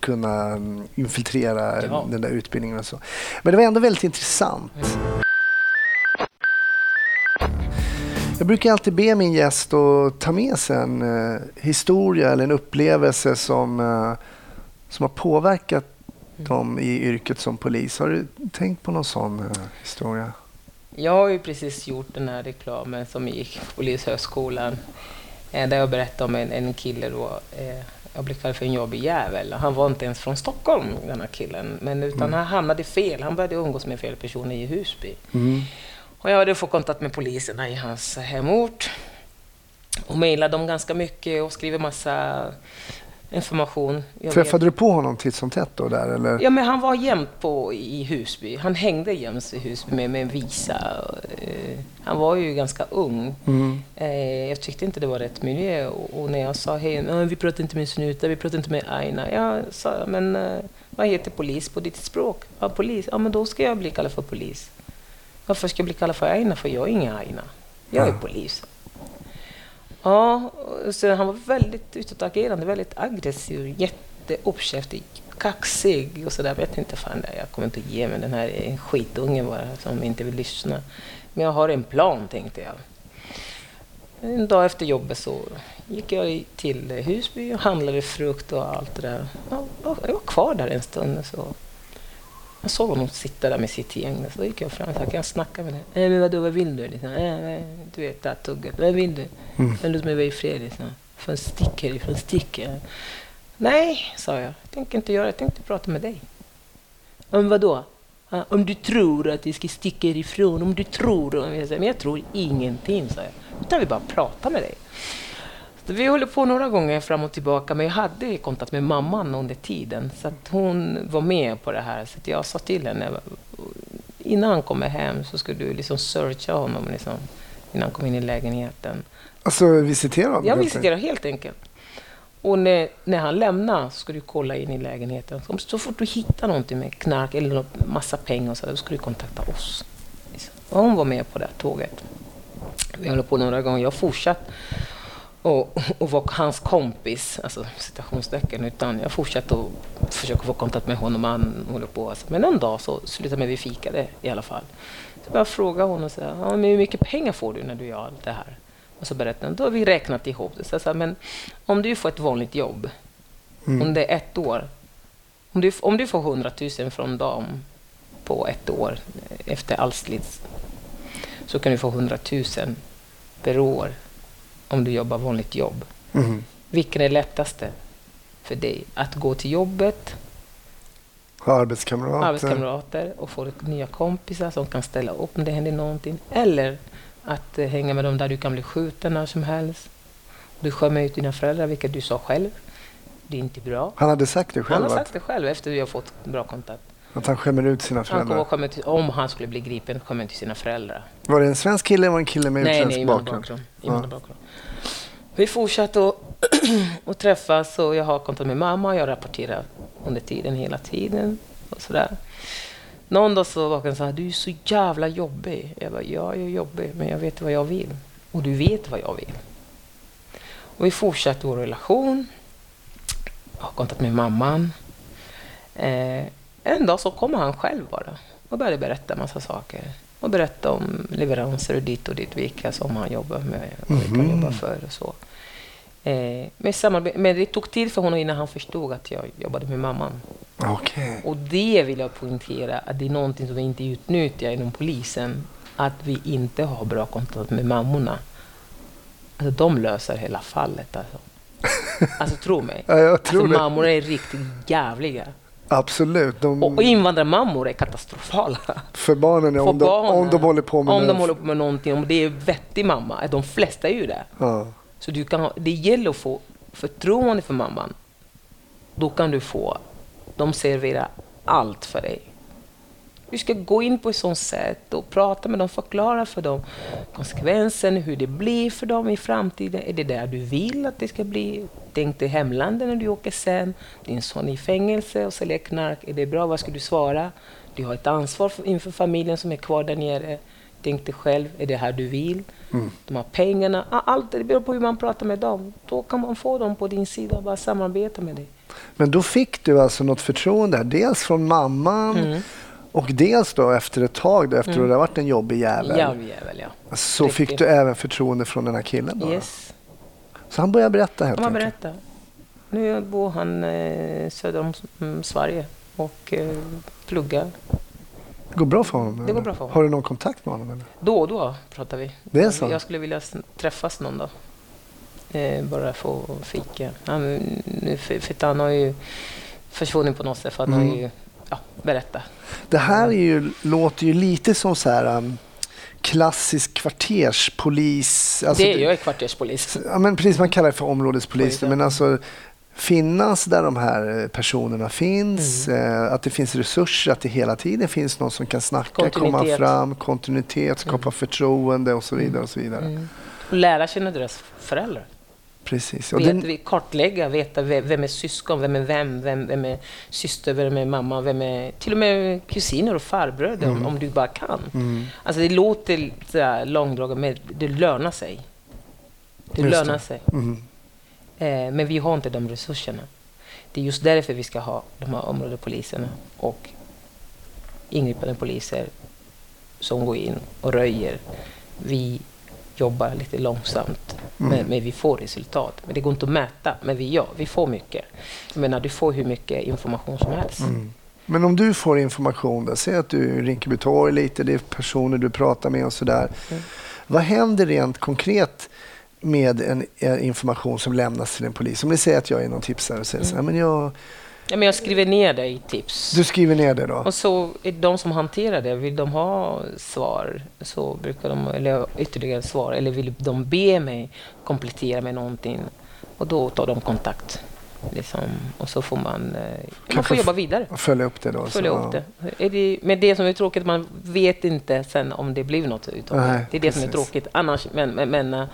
kunna mm, infiltrera ja. den där utbildningen och så. Men det var ändå väldigt intressant. Mm. Jag brukar alltid be min gäst att ta med sig en eh, historia eller en upplevelse som, eh, som har påverkat mm. dem i yrket som polis. Har du tänkt på någon sån eh, historia? Jag har ju precis gjort den här reklamen som gick på Polishögskolan eh, där jag berättade om en, en kille då, eh, jag blev kallad för en jobbig jävel. Han var inte ens från Stockholm, den här killen, men utan mm. han hamnade fel. Han började umgås med fel personer i Husby. Mm. Och jag hade fått kontakt med poliserna i hans hemort och mejlade dem ganska mycket och skriver massa information. Jag Träffade vet. du på honom titt som tätt då? Där, eller? Ja, men han var jämt på, i Husby. Han hängde jämt i Husby med, med en visa. Eh, han var ju ganska ung. Mm. Eh, jag tyckte inte det var rätt miljö. Och, och när jag sa hej, vi pratar inte med Snuta, vi pratar inte med Aina. Jag sa, men eh, vad heter polis på ditt språk? Ja, polis. Ja, men då ska jag bli kallad för polis. Varför ska jag bli kallad för Aina? För jag är ingen Aina. Jag är polis. Ja, så han var väldigt utåtagerande, väldigt aggressiv, jätteuppkäftig, kaxig och sådär. Jag vet inte, fan, jag kommer inte att ge mig den här skitungen bara som inte vill lyssna. Men jag har en plan, tänkte jag. En dag efter jobbet så gick jag till Husby och handlade frukt och allt det där. Jag var kvar där en stund. Så jag såg honom sitta där med sitt gäng. Så gick jag fram och sa, kan jag snacka med dig? Nej, men vadå, vad vill du? Liksom, äh, du vet, det här tugget. Vad vill du? Mm. låt mig vara i fred. Liksom. För stick härifrån, stick. Nej, sa jag. Jag tänker inte göra Jag tänkte prata med dig. Om vad då? Om du tror att vi ska sticka ifrån, om du tror... Men jag tror ingenting, sa jag. Utan vi bara prata med dig. Vi håller på några gånger fram och tillbaka, men jag hade kontakt med mamman under tiden. Så att hon var med på det här. Så jag sa till henne, innan han kommer hem så ska du liksom searcha honom liksom, innan han kommer in i lägenheten. Alltså visitera honom? Ja, visitera helt enkelt. Och när, när han lämnar så ska du kolla in i lägenheten. Så fort du hittar någonting med knark eller massa pengar så, då ska du kontakta oss. Och hon var med på det här tåget. Vi håller på några gånger. Jag fortsatte och, och var hans kompis, alltså citationstecken, utan jag fortsatte att försöka få kontakt med honom. Han håller på. Alltså. Men en dag så slutade med vi fikade i alla fall. Så jag frågade honom så här, ja, men hur mycket pengar får du när du gör allt det här? Och så berättade han, då har vi räknat ihop det. Så jag sa, men om du får ett vanligt jobb mm. under ett år, om du, om du får 100 000 från dem på ett år efter all slits, så kan du få 100 000 per år om du jobbar vanligt jobb. Mm. Vilken är lättaste för dig? Att gå till jobbet, ha arbetskamrater. arbetskamrater och få nya kompisar som kan ställa upp om det händer någonting. Eller att uh, hänga med dem där du kan bli skjuten när som helst. Du skämmer ut dina föräldrar, vilket du sa själv. Det är inte bra. Han hade sagt det själv? Han har sagt det själv efter att vi har fått bra kontakt. Att han skämmer ut sina föräldrar? Han ut, om han skulle bli gripen, skämmer ut sina föräldrar. Var det en svensk kille eller en kille med utländsk bakgrund? Nej, invandrarbakgrund. Ja. Vi fortsatte att, <clears throat> att träffas och jag har kontakt med mamma. och Jag rapporterar under tiden hela tiden. och sådär. Någon dag så vaknade han och sa du är så jävla jobbig. Jag bara, ja, jag är jobbig, men jag vet vad jag vill. Och du vet vad jag vill. Och vi fortsatte vår relation. Jag har kontakt med mamman. Eh, en dag så kommer han själv bara och började berätta en massa saker och berätta om leveranser och dit och dit, vilka som han jobbar med och vilka han mhm. jobbar för och så. Eh, samarbete, men det tog tid för honom innan han förstod att jag jobbade med mamman. Okay. Och det vill jag poängtera, att det är någonting som vi inte utnyttjar inom polisen. Att vi inte har bra kontakt med mammorna. Alltså, de löser hela fallet. Alltså, <laughs> alltså tro mig. ja, jag tror alltså, mammor är riktigt jävliga. Absolut. De... Och invandrarmammor är katastrofala. För barnen, ja, om, barnen, de, om de håller på med Om de håller på med någonting, om det är vettig mamma. De flesta är ju det. Ja. Så du kan, det gäller att få förtroende för mamman. Då kan du få, de serverar allt för dig. Du ska gå in på ett sånt sätt och prata med dem, förklara för dem konsekvensen, hur det blir för dem i framtiden. Är det där du vill att det ska bli? Tänk dig hemlandet när du åker sen. Din son är i fängelse och säljer knark. Är det bra? Vad ska du svara? Du har ett ansvar för, inför familjen som är kvar där nere. Tänk dig själv, är det här du vill? Mm. De har pengarna. Allt det beror på hur man pratar med dem. Då kan man få dem på din sida och bara samarbeta med dig. Men då fick du alltså något förtroende, dels från mamman mm. och dels då efter ett tag, då, efter mm. att det har varit en jobbig jävel, jobbig jävel ja. så Riktigt. fick du även förtroende från den här killen? Då, yes. Så han började berätta helt han enkelt? berätta. Nu bor han eh, söder om mm, Sverige och eh, pluggar. Det går bra för honom? Det går bra för honom. Har du någon kontakt med honom? Eller? Då och då pratar vi. Det är så? Jag skulle vilja träffas någon dag. Eh, bara få fika. Han, nu, för, för han har ju försvunnit på något sätt för han mm. har ju ja, berättat. Det här är ju, låter ju lite som så här um, klassisk kvarterspolis. Alltså, det är ju kvarterspolis. Ja, men precis, man kallar det för områdespolis. Men alltså finnas där de här personerna finns, mm. eh, att det finns resurser, att det hela tiden finns någon som kan snacka, komma fram, kontinuitet, skapa mm. förtroende och så vidare. Och så vidare. Mm. Och lära känna deras föräldrar. Precis. Och Vet, den... Kartlägga, veta vem är syskon, vem är vem, vem, vem är syster, vem är mamma, vem är till och med kusiner och farbröder mm. om, du bara kan. Mm. Alltså det låter långdraget, men det lönar sig. Det just lönar det. sig. Mm. Eh, men vi har inte de resurserna. Det är just därför vi ska ha de här områdespoliserna och ingripande poliser som går in och röjer. Vi jobbar lite långsamt, mm. men, men, vi får resultat. Men det går inte att mäta, men vi, ja, vi får mycket. Jag menar, du får hur mycket information som helst. Mm. Men om du får information, då, säg att du är Rinkeby torg lite, det är personer du pratar med och sådär. Mm. Vad händer rent konkret med en, en, information som lämnas till en polis? Om ni säger att jag är någon tipsare och säger mm. så här, men jag Ja, men jag skriver ner det i tips. Du skriver ner det då? Och så är de som hanterar det, vill de ha svar så brukar de, eller ytterligare svar, eller vill de be mig komplettera med någonting och då tar de kontakt. Liksom, och så får man, eh, man får jobba vidare. Följa upp det då? Följa så, upp det. Är det. Men det som är tråkigt, man vet inte sen om det blir något utav det. Det är det precis. som är tråkigt. Annars, men, men, men eh,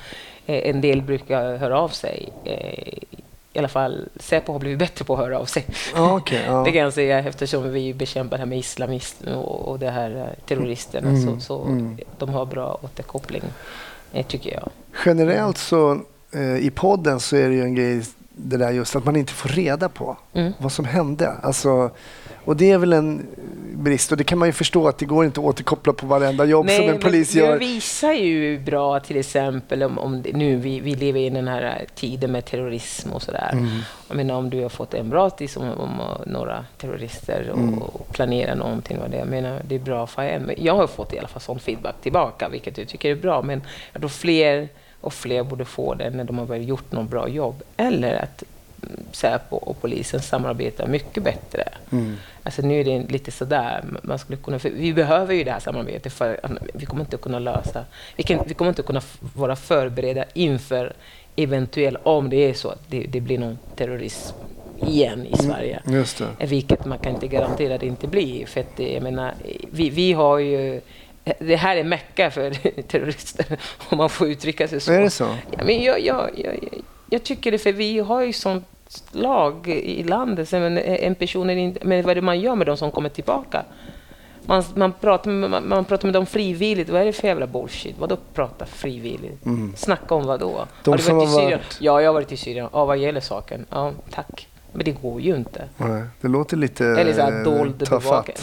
en del brukar höra av sig eh, i alla fall Säpo har blivit bättre på att höra av sig. Okay, ja. <laughs> Det kan jag säga eftersom vi bekämpar det här med islamister och, och det här eh, terroristerna. Mm, så, så mm. de har bra återkoppling, eh, tycker jag. Generellt så eh, i podden så är det ju en grej det där just att man inte får reda på mm. vad som hände. Alltså, och det är väl en brist och det kan man ju förstå att det går inte att återkoppla på varenda jobb Nej, som en polis gör. Det visar ju bra till exempel om, om nu vi, vi lever i den här tiden med terrorism och sådär. Mm. Jag menar om du har fått en bra tips om, om några terrorister och, mm. och planerar någonting. Vad det, jag menar, det är bra för en. Men jag har fått i alla fall sån feedback tillbaka, vilket jag tycker är bra. Men tror fler och fler borde få det när de har gjort något bra jobb. Eller att Säpo och polisen samarbetar mycket bättre. Mm. Alltså nu är det lite sådär, man skulle kunna, vi behöver ju det här samarbetet för att vi kommer inte kunna lösa, vi, kan, vi kommer inte kunna vara förberedda inför eventuellt, om det är så att det, det blir någon terrorism igen i mm, Sverige. Mm. Vilket man kan inte garantera att det inte blir. För att, jag menar, vi, vi har ju det här är mecka för <laughs> terrorister, om man får uttrycka sig så. Är det så? Ja, men jag, jag, jag, jag tycker det, för vi har ju sånt lag i landet. Men en person är inte, men vad är det man gör med de som kommer tillbaka? Man, man, pratar, man, man pratar med dem frivilligt. Vad är det för jävla bullshit? Vadå prata frivilligt? Mm. Snacka om vad då? De har du varit i Syrien? Varit... Ja, jag har varit i Syrien. Ja, vad gäller saken? Ja, tack. Men det går ju inte. Nej, det låter lite Eller så här dold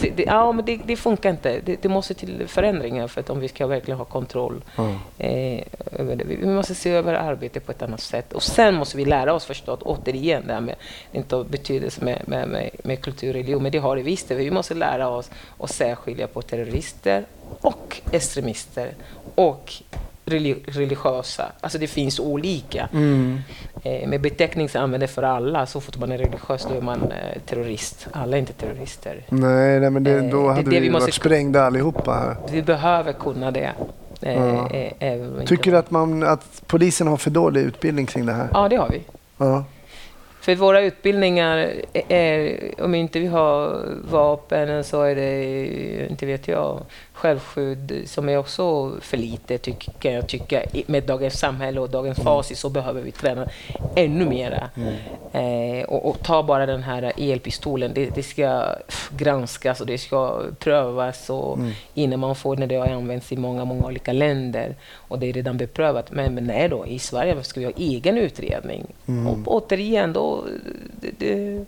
det, det, Ja, men det, det funkar inte. Det, det, måste till förändringar för att om vi ska verkligen ha kontroll. Mm. Eh, vi måste se över arbetet på ett annat sätt. Och sen måste vi lära oss förstå att återigen det här med inte betydelse med, med, med, med kultur och religion, men det har det visst. Vi måste lära oss att särskilja på terrorister och extremister och religiösa. Alltså det finns olika. Mm. Eh, med beteckning som använder för alla. Så fort man är religiös då är man eh, terrorist. Alla är inte terrorister. Nej, nej men det, då eh, hade det, det vi, vi varit sprängda allihopa här. Vi behöver kunna det. Eh, ja. Tycker du att, man, att polisen har för dålig utbildning kring det här? Ja, det har vi. Ja. För våra utbildningar, är, om inte vi har vapen så är det, inte vet jag, självskydd som är också för lite, tycker jag tycka. Med dagens samhälle och dagens mm. facit så behöver vi träna ännu mera. Mm. Eh, och, och, ta bara den här elpistolen, det, det ska granskas och det ska prövas och mm. innan man får när det har använts i många, många olika länder och det är redan beprövat. Men, men nej då, i Sverige ska vi ha egen utredning. Mm. Och återigen, då, det, det,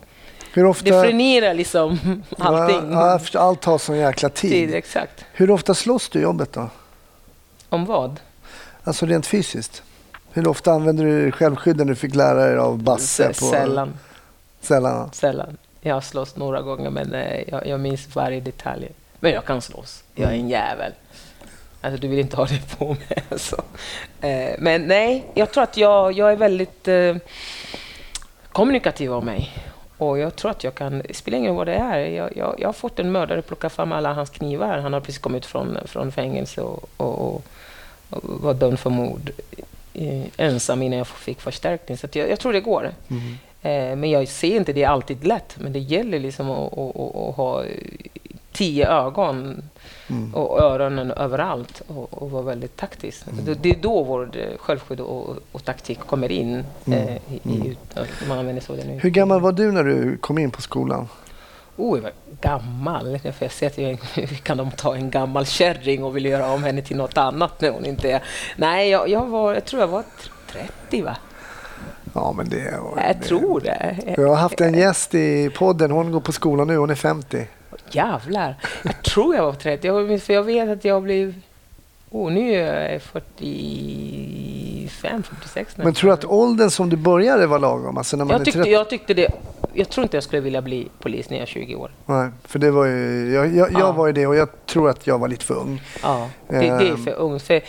hur ofta, det frenerar liksom allting. Ja, allt tar sån jäkla tid. tid. Exakt. Hur ofta slåss du i jobbet då? Om vad? Alltså rent fysiskt. Hur ofta använder du självskydd när du fick lära dig av Basse? På... Sällan. Sällan? Sällan. Jag har slåss några gånger men eh, jag, jag minns varje detalj. Men jag kan slåss. Jag är en mm. jävel. Alltså, du vill inte ha det på mig. <laughs> Alltså. Eh, men nej, jag tror att jag, jag är väldigt eh, kommunikativ av mig. Och jag tror att jag kan, det spelar ingen roll vad det är. Jag, jag, jag har fått en mördare plocka fram alla hans knivar. Han har precis kommit från, från fängelse och, och, och, och var dömd för mord eh, ensam innan jag fick förstärkning. Så jag, jag, tror det går. Mm. Eh, men jag ser inte det är alltid lätt. Men det gäller liksom att, att, att, att ha tio ögon mm. och öronen överallt och, och vara väldigt taktisk. Mm. Det, det, är då vår självskydd och, och taktik kommer in. Mm. Eh, i, i, mm. man använder så nu. Hur gammal var du när du kom in på skolan? Oh, jag var gammal. För jag ser att jag, kan de ta en gammal kärring och vill göra om henne till något annat när hon inte är... Nej, jag, jag, var, jag tror jag var 30 va? Ja, men det... Jag det, tror det. Jag har haft en gäst i podden. Hon går på skolan nu. Hon är 50 jävlar. Jag tror jag var 30. Jag, för jag vet att jag blev... Oh, nu är jag 45, 46 Men tror du att åldern som du började var lagom? Alltså när man jag, tyckte, jag tyckte det. Jag tror inte jag skulle vilja bli polis när jag är 20 år. Nej, för det var ju, jag, jag, ja. jag var ju det och jag tror att jag var lite för ung. Ja, det, det är ehm. för ung. För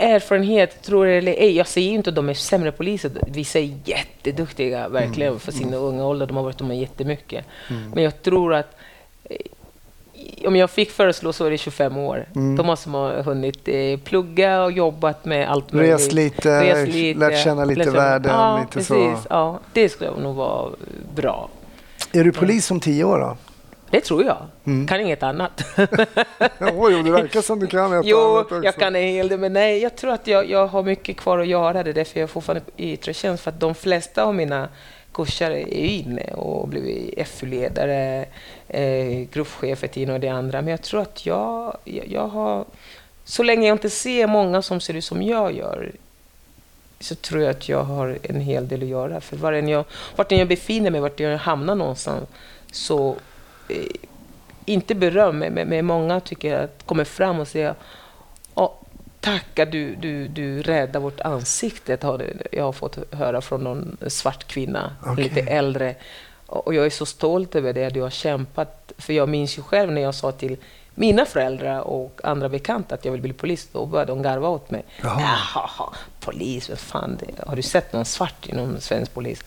erfarenhet, tror det eller ej, jag säger inte att de är sämre poliser. Vissa är jätteduktiga verkligen mm. för sin mm. unga ålder. De har varit med jättemycket. Mm. Men jag tror att eh, om jag fick föreslå så är det 25 år. Mm. Då måste ha hunnit eh, plugga och jobbat med allt möjligt. Rest lite, Rest lite lärt känna lite lärt världen. Ja, lite precis. Så. Ja, det skulle nog vara bra. Är du polis om tio år då? Det tror jag. Mm. Kan inget annat. <laughs> jo, det verkar som du kan ett jo, annat också. jag kan en hel del, men nej, jag tror att jag, jag har mycket kvar att göra. Det är därför jag är fortfarande i yttre tjänst, för att de flesta av mina kursare är inne och blivit FU-ledare, eh, gruppchefer till och det andra. Men jag tror att jag, jag, jag har... Så länge jag inte ser många som ser ut som jag gör, så tror jag att jag har en hel del att göra. För var jag, vart jag befinner mig, vart jag hamnar någonstans, så inte beröm, men, men många tycker att kommer fram och säger oh, Tack att du, du, du räddar vårt ansikte, jag har fått höra från någon svart kvinna, okay. lite äldre. Och jag är så stolt över det du har kämpat. För jag minns ju själv när jag sa till mina föräldrar och andra bekanta att jag vill bli polis, då började de garva åt mig. Jaha, Jaha polis, vad fan, det? har du sett någon svart inom svensk polis?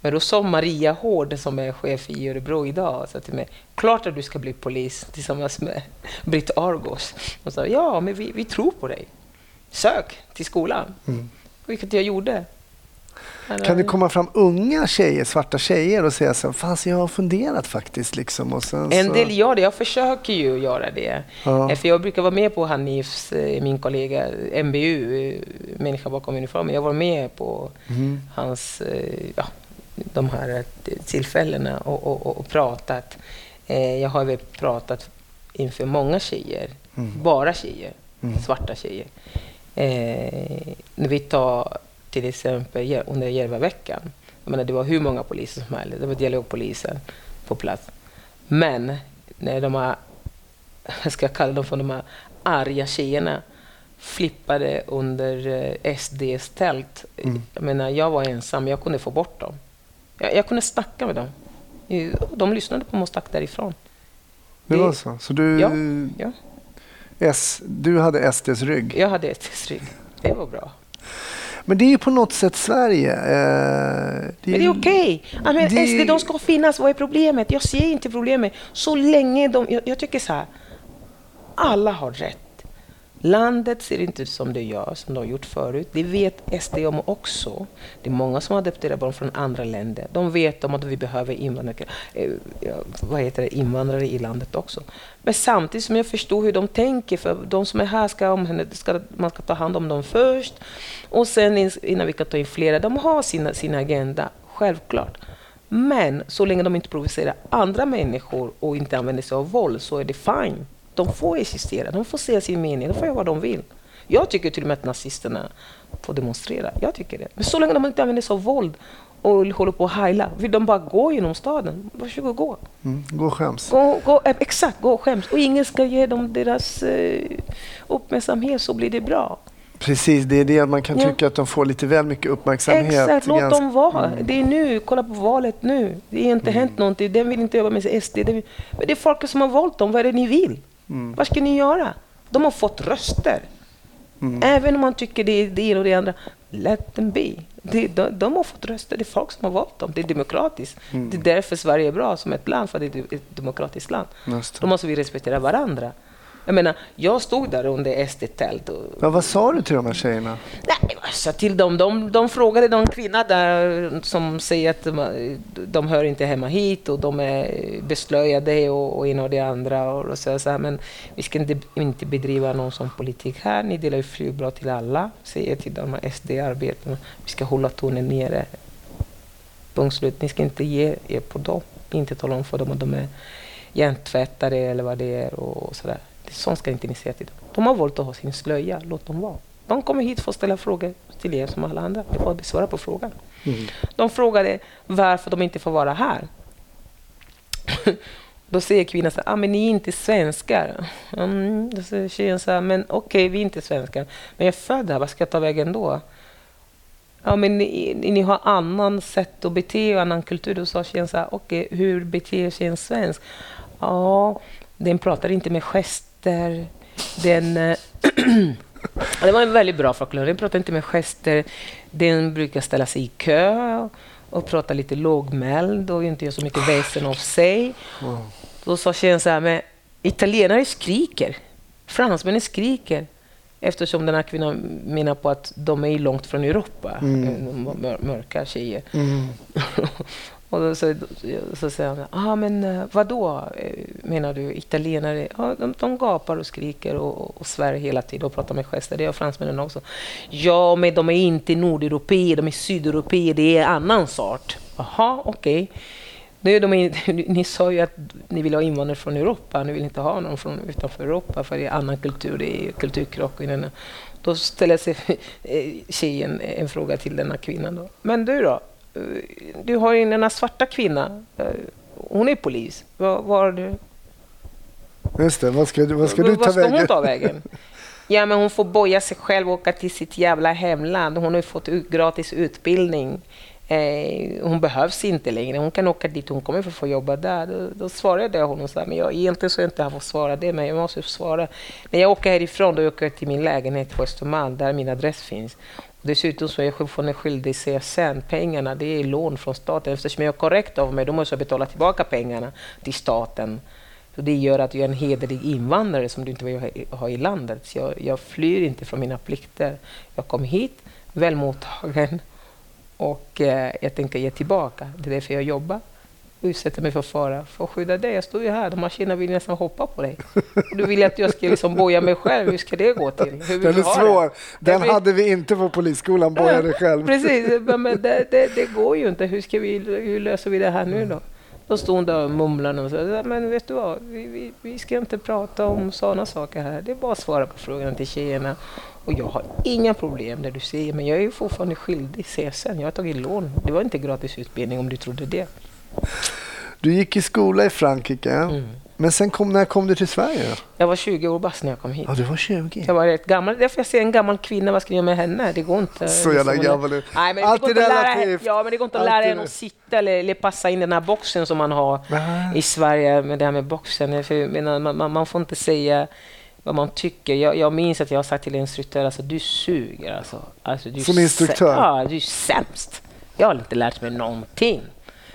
Men då sa Maria Hård, som är chef i Örebro idag, sa till mig, klart att du ska bli polis tillsammans med Britt Argos. Och sa, ja, men vi, vi tror på dig. Sök till skolan. Mm. Vilket jag gjorde. Kan det komma fram unga tjejer, svarta tjejer och säga så fan jag har funderat faktiskt. Liksom, och sen en del gör det, jag försöker ju göra det. Ja. Eh, för jag brukar vara med på Hanifs, eh, min kollega, MBU, eh, Människa bakom uniformen. Jag var med på mm. hans ja, de här tillfällena och, och, och pratat. Eh, jag har väl pratat inför många tjejer, mm. bara tjejer, mm. svarta tjejer. Eh, när vi tar till exempel under Järvaveckan, jag menar, det var hur många poliser som helst, det var dialogpolisen på plats. Men när de här, <laughs> jag ska kalla dem för de här arga tjejerna, flippade under eh, SDs tält. Mm. Jag menar, jag var ensam, jag kunde få bort dem. Jag, jag kunde snacka med dem. De lyssnade på mig och stack därifrån. Det, var så? Så du, ja, ja. S, du hade SDs rygg? Jag hade SDs rygg. Det var bra. Men det är ju på något sätt Sverige. Eh, det men det är okej. Okay. det... SD de ska finnas. Vad är problemet? Jag ser inte problemet. Så länge de... Jag, jag tycker så här. Alla har rätt Landet ser inte ut som det gör, som de har gjort förut. Det vet SD om också. Det är många som adopterar barn från andra länder. De vet om att vi behöver invandrare, eh, vad heter det, invandrare i landet också. Men samtidigt som jag förstår hur de tänker, för de som är här ska, ska man ska ta hand om dem först och sen innan vi kan ta in flera. De har sina, sin agenda, självklart. Men så länge de inte provocerar andra människor och inte använder sig av våld så är det fine. De får existera, de får säga sin mening, de får göra vad de vill. Jag tycker till och med att nazisterna får demonstrera. Jag tycker det. Men så länge de inte använder sig av våld och håller på att heila. Vill de bara gå genom staden, varsågod gå. Mm, gå och skäms. Gå, gå, eh, exakt, gå och skäms. Och ingen ska ge dem deras eh, uppmärksamhet så blir det bra. Precis, det är det man kan tycka att de får lite väl mycket uppmärksamhet. Exakt, låt dem vara. Mm. Det är nu, kolla på valet nu. Det har inte mm. hänt någonting. Den vill inte jobba med SD. Det, är folket som har valt dem. Vad är det ni vill? Mm. Vad ska ni göra? De har fått röster. Mm. Även om man tycker det är det ena och det andra. Let them be. Det, de, de, har fått röster. Det är folk som har valt dem. Det är demokratiskt. Mm. Det är därför Sverige är bra som ett land, för det är ett demokratiskt land. Då måste vi respektera varandra. Jag menar, jag stod där under SD-tält. Och... Ja, vad sa du till de här tjejerna? Nej, sa till dem, de, de frågade någon kvinna där som säger att de, de hör inte hemma hit och de är beslöjade och, och en och det andra. Och, och så, så här, men vi ska inte, inte bedriva någon sån politik här. Ni delar ju flygbra till alla, säger till de här SD-arbetarna. Vi ska hålla tonen nere. Punkt slut. Ni ska inte ge er på dem. Inte tala om för dem att de är hjärntvättare eller vad det är och, och där. Sånt ska inte ni säga till dem. De har valt att ha sin slöja, låt dem vara. De kommer hit för att ställa frågor till er som alla andra. Det är bara att besvara på frågan. Mm. De frågade varför de inte får vara här. <clears throat> Då säger kvinnan så ah, men ni är inte svenskar. Mm, då säger tjejen så här, men okej, okay, vi är inte svenskar. Men jag är född här, vad ska jag ta vägen då? Ja, men ni, ni har annan sätt att bete och annan kultur. Då sa tjejen så här, okej, okay, hur beter sig en svensk? Ja, den pratar inte med gester gester. Den, eh, <clears throat> det var en väldigt bra förklaring. Den pratar inte med gester. Den brukar ställa sig i kö och prata lite lågmäld och inte göra så mycket väsen av sig. Då sa tjejen så här, men italienare skriker. Fransmännen skriker. Eftersom den här kvinnan menar på att de är långt från Europa, mm. mörka tjejer. Mm. <laughs> Och då så, så säger han, ah, men eh, vad då eh, menar du, italienare? Ja, de, de gapar och skriker och, och svär hela tiden och pratar med gester. Det gör fransmännen också. Ja, men de är inte nordeuropeer, de är sydeuropeer, det är annan sort. Jaha, okej. Okay. <laughs> ni sa ju att ni vill ha invandrare från Europa, ni vill inte ha någon från utanför Europa för det är annan kultur, det är kulturkrock. Då ställer sig <laughs> eh, tjejen en fråga till denna kvinnan. Då. Men du då? Du har ju den svarta kvinnan. Hon är polis. Var, var du? Just det, vad ska, vad ska du ta vad ska vägen? hon ta vägen? <laughs> Ja, men hon får boja sig själv och åka till sitt jävla hemland. Hon har ju fått gratis utbildning. Eh, hon behövs inte längre. Hon kan åka dit. Hon kommer för att få jobba där. Då, då svarade jag honom så här, men jag, egentligen så är jag inte här för att svara det, men jag måste svara. När jag åker härifrån, då åker jag till min lägenhet på Östermalm, där min adress finns. Dessutom så är jag fortfarande skyldig CSN-pengarna. Det är lån från staten. Eftersom jag är korrekt av mig, då måste jag betala tillbaka pengarna till staten. Så det gör att jag är en hederlig invandrare som du inte vill ha i landet. Så jag, jag flyr inte från mina plikter. Jag kom hit, väl mottagen och eh, jag tänker ge tillbaka. Det är därför jag jobbar utsätter mig för fara för att skydda dig. Jag står ju här, de maskinerna vill nästan hoppa på dig. Och du vill att jag ska liksom boja mig själv, hur ska det gå till? Hur Den är svår. Det? Den blir... hade vi inte på polisskolan, boja dig själv. Precis, men det, det, det, går ju inte. Hur, ska vi, hur löser vi det här nu då? Då stod hon där och mumlade och sa, men vet du vad, vi, vi, vi ska inte prata om sådana saker här. Det är bara att svara på frågorna till tjejerna. Och jag har inga problem när du säger, men jag är ju fortfarande skyldig CSN. Jag har tagit lån. Det var inte gratis utbildning om du trodde det. Du gick i skola i Frankrike. Mm. Men sen kom, när kom du till Sverige? Jag var 20 år bast när jag kom hit. Ja, du var 20? Jag var rätt gammal. Därför jag ser en gammal kvinna, vad ska jag göra med henne? Det går inte. Så jävla gammal ut. Nej, men Alltid det går inte relativt. Lära, ja, men det går inte att lära en att sitta eller, eller, passa in den här boxen som man har Aha. i Sverige med det här med boxen. För, man, man, man får inte säga vad man tycker. Jag, jag minns att jag har sagt till en instruktör, alltså du suger alltså. alltså du Som instruktör? Ja, du är sämst. Jag har inte lärt mig någonting.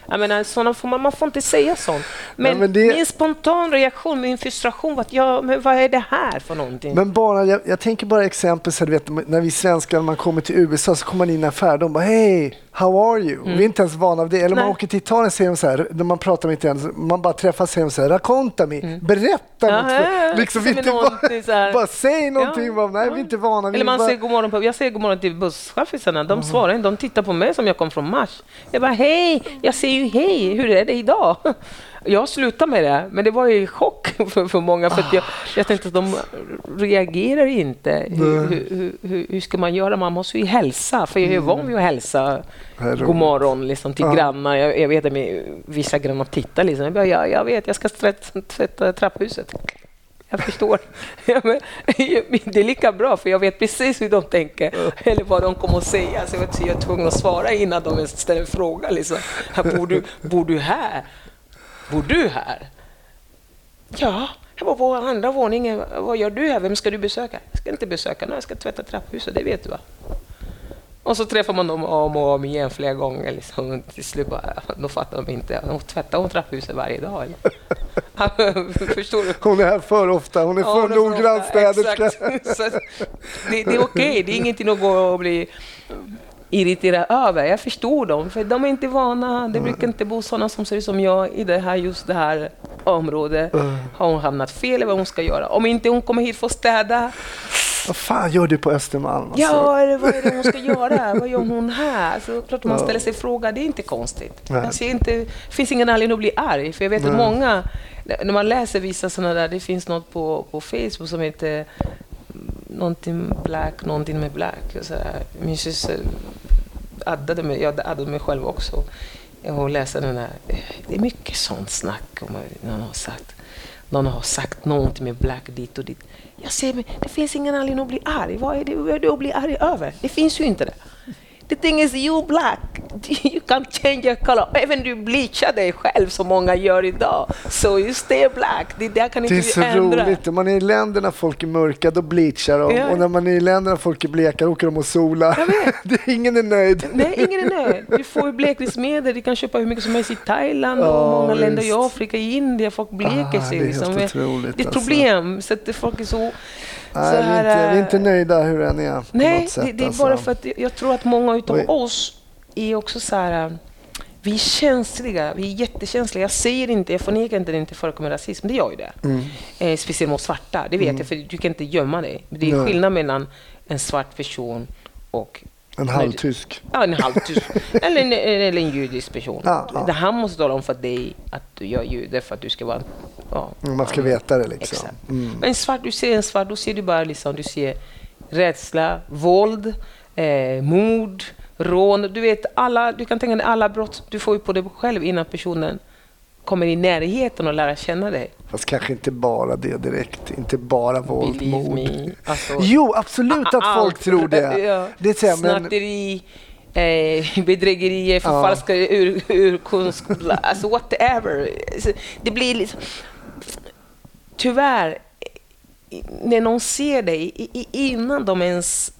Jag menar, såna får man, man får inte säga sånt. Men, ja, men det... min spontan reaktion, min frustration var att ja, men vad är det här för någonting? Men bara, jag, jag tänker bara exempel, så du vet, när vi svenskar, man kommer till USA så kommer man in i en affär, de bara hej, how are you? Mm. Vi är inte ens vana vid det. Eller Nej. man åker till Italien säger de så här, när man pratar med italienare, man bara träffas säger de så här, raccontami, mm. berätta ja, något. Ja, liksom, inte bara, bara säg någonting, ja, bara, nej vi är inte vana. Eller man bara... säger god morgon, på, jag säger god morgon till busschaffisarna, de mm. svarar inte, de tittar på mig som jag kom från Mars. Jag bara hej, jag säger ju hej, hur är det idag? Jag slutade med det, men det var ju chock <laughs> för, för många. För jag, jag tänkte att de reagerar inte. Hur, hur, hur, hur, ska man göra? Man måste ju hälsa, för jag är mm. van vid att hälsa god morgon liksom, till ja. grannar. Jag, jag vet att vissa grannar tittar. Liksom. Jag, bara, ja, jag vet, jag ska tvätta, tvätta trapphuset. Jag förstår. <laughs> det är lika bra, för jag vet precis hur de tänker eller vad de kommer att säga. Så jag är tvungen att svara innan de ställer en fråga. Liksom. Bor, du, bor du här? Bor du här? Ja, jag bor på andra våningen. Vad gör du här? Vem ska du besöka? Jag ska inte besöka någon, jag ska tvätta trapphuset, det vet du va? Och så träffar man dem om och om igen flera gånger. Liksom. Till slut bara, då fattar de inte. De tvättar hon trapphuset varje dag? <laughs> Förstår du? Hon är här för ofta. Hon är ja, för noggrann städerska. <laughs> Det, det, är okej. Okay. Det är ingenting att gå och bli irriterad över. Jag förstår dem, för de är inte vana. Det brukar inte bo sådana som ser ut som jag i det här, just det här området. Har hon hamnat fel eller vad hon ska göra? Om inte hon kommer hit för att städa. Vad fan gör du på Östermalm? Alltså? Ja, eller vad är det hon ska göra? vad gör hon här? Så klart man ställer sig frågan, det är inte konstigt. Jag ser inte, det finns ingen anledning att bli arg, för jag vet Nej. att många, när man läser vissa sådana där, det finns något på, på Facebook som heter någonting black, någonting med black. Så här. Min syster addade mig, jag addade mig själv också. Och läste den där. Det är mycket sånt snack om någon har sagt. Någon har sagt någonting med black dit och dit. Jag säger, men det finns ingen anledning att bli arg. Vad är det, vad är det att bli arg över? Det finns ju inte det. The thing is you black. <laughs> You can't change your color. Även du bleachar dig själv som många gör idag. So you stay black. Det där kan inte Det är så ändra. roligt. Om man är i länder när folk är mörka, då bleachar de. Ja. Och när man är i länder när folk är bleka, då åker de och solar. <laughs> ingen är nöjd. Nej, ingen är nöjd. Du får blekningsmedel. Du kan köpa hur mycket som helst i Thailand och många visst. länder i Afrika, i Indien. Folk bleker ah, sig. Det är, liksom. det är ett alltså. problem. Så att folk är så Nej, vi, är inte, vi är inte nöjda hur än är. Nej, sätt, det, det, är alltså. bara för att jag tror att många av oss är också så här... Vi är känsliga, vi är jättekänsliga. Jag säger inte, jag förnekar inte att det inte förekommer rasism, det gör ju det. Mm. Eh, speciellt mot svarta, det vet mm. jag, för du kan inte gömma dig. Det är Nej. skillnad mellan en svart person och en halvtysk. Ja, en halvtysk. <laughs> eller, en, eller en judisk person. Ja, ja. Han måste tala om för dig att du är jude för att du ska vara... Ja, Man ska veta det liksom. Mm. Men svart, du ser en svart, då ser du bara liksom, du ser rädsla, våld, eh, mord, rån. Du vet, alla, du kan tänka dig alla brott du får ju på dig själv innan personen kommer i närheten och lära känna dig. Fast kanske inte bara det direkt. Inte bara våld, mord. Alltså, jo, absolut att folk tror det. Ja. det säger, Snatteri, eh, bedrägerier, förfalskade ja. ur, urkunsk, alltså whatever. Det blir liksom... Tyvärr, när någon ser dig innan de ens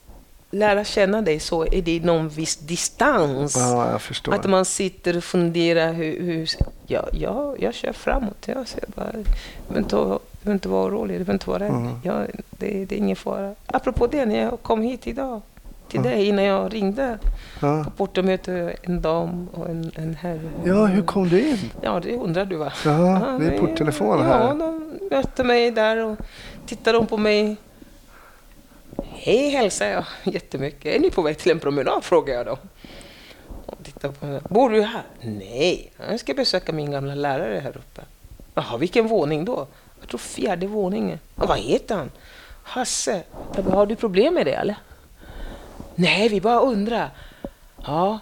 lära känna dig så är det någon viss distans. Ja, att man sitter och funderar hur... hur ja, ja, jag kör framåt. Jag ser bara, du behöver inte, vara orolig, du behöver inte vara rädd. Mm. Ja, det, det, är ingen fara. Apropå det, när jag kom hit idag till mm. dig innan jag ringde. Ja. På jag en dam och en, en herre. Ja, hur kom du in? Ja, det undrar du va? Ja, det är porttelefon här. Ja, de mötte mig där och tittade på mig Hej hälsar jag jättemycket. Är ni på väg till en promenad? frågar jag dem. Och tittar på mig. Bor du här? Nej, jag ska besöka min gamla lärare här uppe. Jaha, vilken våning då? Jag tror fjärde våningen. Och vad heter han? Hasse. Bara, har du problem med det eller? Nej, vi bara undrar. Ja,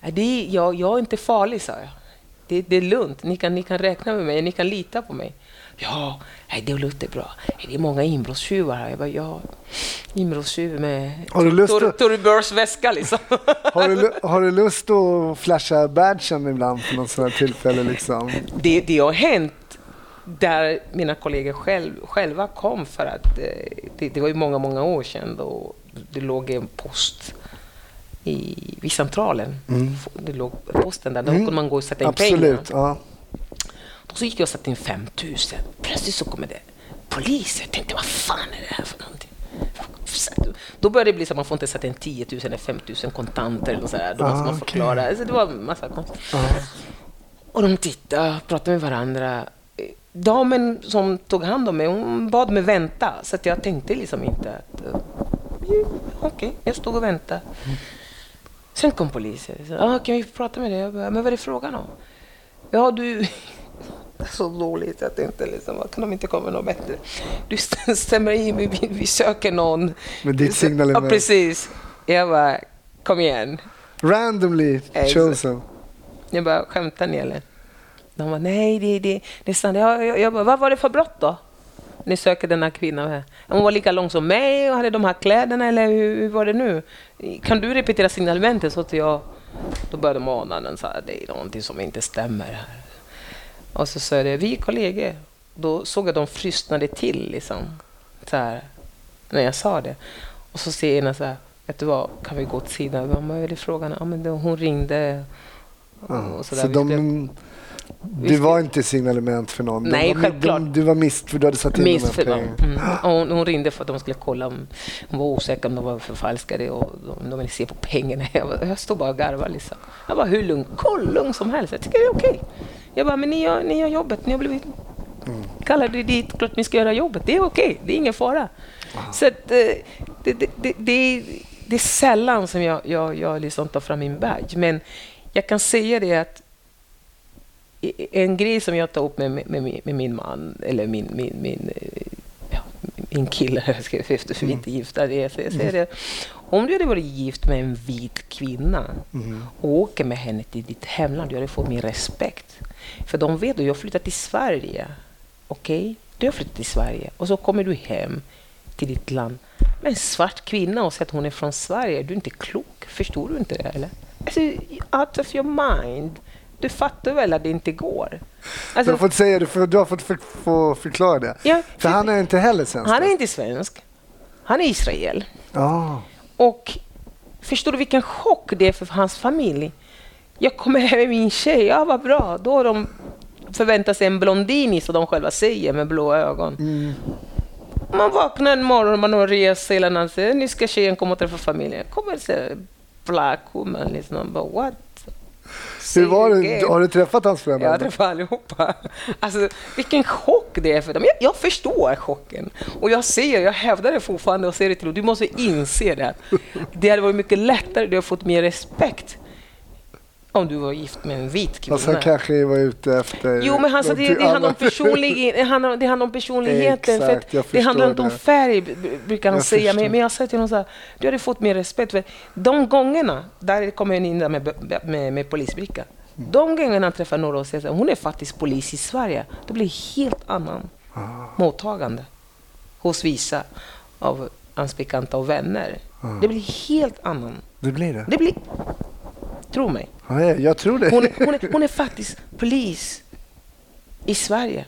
det jag, jag är inte farlig, sa jag. Det, det är lugnt. Ni kan, ni kan räkna med mig, ni kan lita på mig. Ja, det låter bra. Det är många inbrottstjuvar här. Jag bara, ja, inbrottstjuv med Burrs väska liksom. Har du, <laughs> har du lust att flasha badgen ibland på något sådant tillfälle? Liksom? Det, det har hänt där mina kollegor själv, själva kom för att eh, det, det var ju många, många år sedan då det låg en post i vid centralen. Mm. Det låg posten där. Då mm. kunde man gå och sätta in Absolut, pengar. Ja. Och så gick jag och satte in 5 000. Plötsligt så kommer det poliser. Jag tänkte, vad fan är det här för någonting? Då började det bli så att man får inte sätta in 10 000 eller 5 000 kontanter. Eller så där. Då måste man förklara. Okay. Så det var en massa konstigt. Ah. Och de tittade, pratade med varandra. Damen som tog hand om mig, hon bad mig vänta. Så att jag tänkte liksom inte att... Uh, Okej, okay. jag stod och väntade. Sen kom polisen. Ah, kan vi prata med dig? Jag bara, men vad är det frågan om? Ja, du... så dåligt att inte liksom, kan de inte komma med något bättre? Du <laughs> stämmer in, vi, vi söker någon. Med ditt signalement? Ja, precis. Jag bara, kom igen. Randomly chosen? Jag bara, skämtar ni eller? De bara, nej, det, det, det är sant. Jag, jag, jag bara, vad var det för brott då? Ni söker den här kvinnan. Hon var lika lång som mig och hade de här kläderna, eller hur, hur var det nu? Kan du repetera signalementet så att jag... Då började de ana den, så här, det är någonting som inte stämmer här. Och så sa jag det, vi är kollegor. Då såg jag att de frystnade till liksom. Så här, när jag sa det. Och så säger ena så här, vet du vad, kan vi gå åt sidan? Vad är det frågan? Ja, men hon ringde. Och så, så de, du var inte signalement för någon? Nej, de, självklart. De, du var mist för du hade satt in mist för dem. Mm. Hon, hon, ringde för att de skulle kolla om hon var osäker om de var förfalskade och de, de ville se på pengarna. <laughs> Jag, jag stod bara och garvade. Liksom. Jag var hur lugn, koll, lugn som helst. Jag tycker det är okej. Okay. Jag bara, men ni gör, ni gör jobbet. Ni har blivit mm. kallade dit, klart ni ska göra jobbet. Det är okej, det är ingen fara. Aha. Så att, eh, det, det, det, det, det är sällan som jag, jag, jag liksom tar fram min badge. Men jag kan säga det att en grej som jag tar upp med, med, med min man, eller min, min, min, eh, min kille, <laughs> efter vi inte gifta, det, jag säger mm. det. Om du hade varit gift med en vit kvinna mm. och åker med henne till ditt hemland, du hade fått min respekt. För de vet att jag flyttat till Sverige. Okej? Okay? Du har flyttat till Sverige och så kommer du hem till ditt land med en svart kvinna och säger att hon är från Sverige. Du är inte klok. Förstår du inte det? Eller? Alltså, out of your mind. Du fattar väl att det inte går? Alltså, du har fått säga det, för, du har fått för, för, förklara det. Ja, för, för han är inte heller svensk? Han är inte svensk. Han är Israel. Oh. Och förstår du vilken chock det är för hans familj? Jag kommer hem med min tjej, ja vad bra. Då har de förväntat sig en blondin, som de själva säger, med blå ögon. Mm. Man vaknar en morgon, man har rest hela natten, nu ska tjejen komma och träffa familjen. Kommer se black woman, liksom. Bara, what? Hur var det? Har du träffat hans föräldrar? Jag har träffat allihopa. Alltså, vilken chock det är för dem. Jag, jag förstår chocken. Och jag ser, jag hävdar det fortfarande och säger det till dem. Du måste inse det. Det hade varit mycket lättare, du har fått mer respekt om du var gift med en vit kvinna. Alltså, han kanske var ute efter... Jo, men alltså, det, det, handlar om personlig, <laughs> det, handlar, det handlar om personligheten. Exakt, för det handlar inte om färg, brukar han jag säga. Men, men jag säger till honom så här, du hade fått mer respekt. För de gångerna, där kommer jag in där med, med, med polisbricka. Mm. De gångerna han träffar några och säger att hon är faktiskt polis i Sverige, det blir helt annan ah. mottagande hos vissa av hans bekanta och vänner. Ah. Det blir helt annan. Det blir det? Det blir Tro mig. Ja, jag tror det. Hon, hon, är, hon är faktiskt polis i Sverige.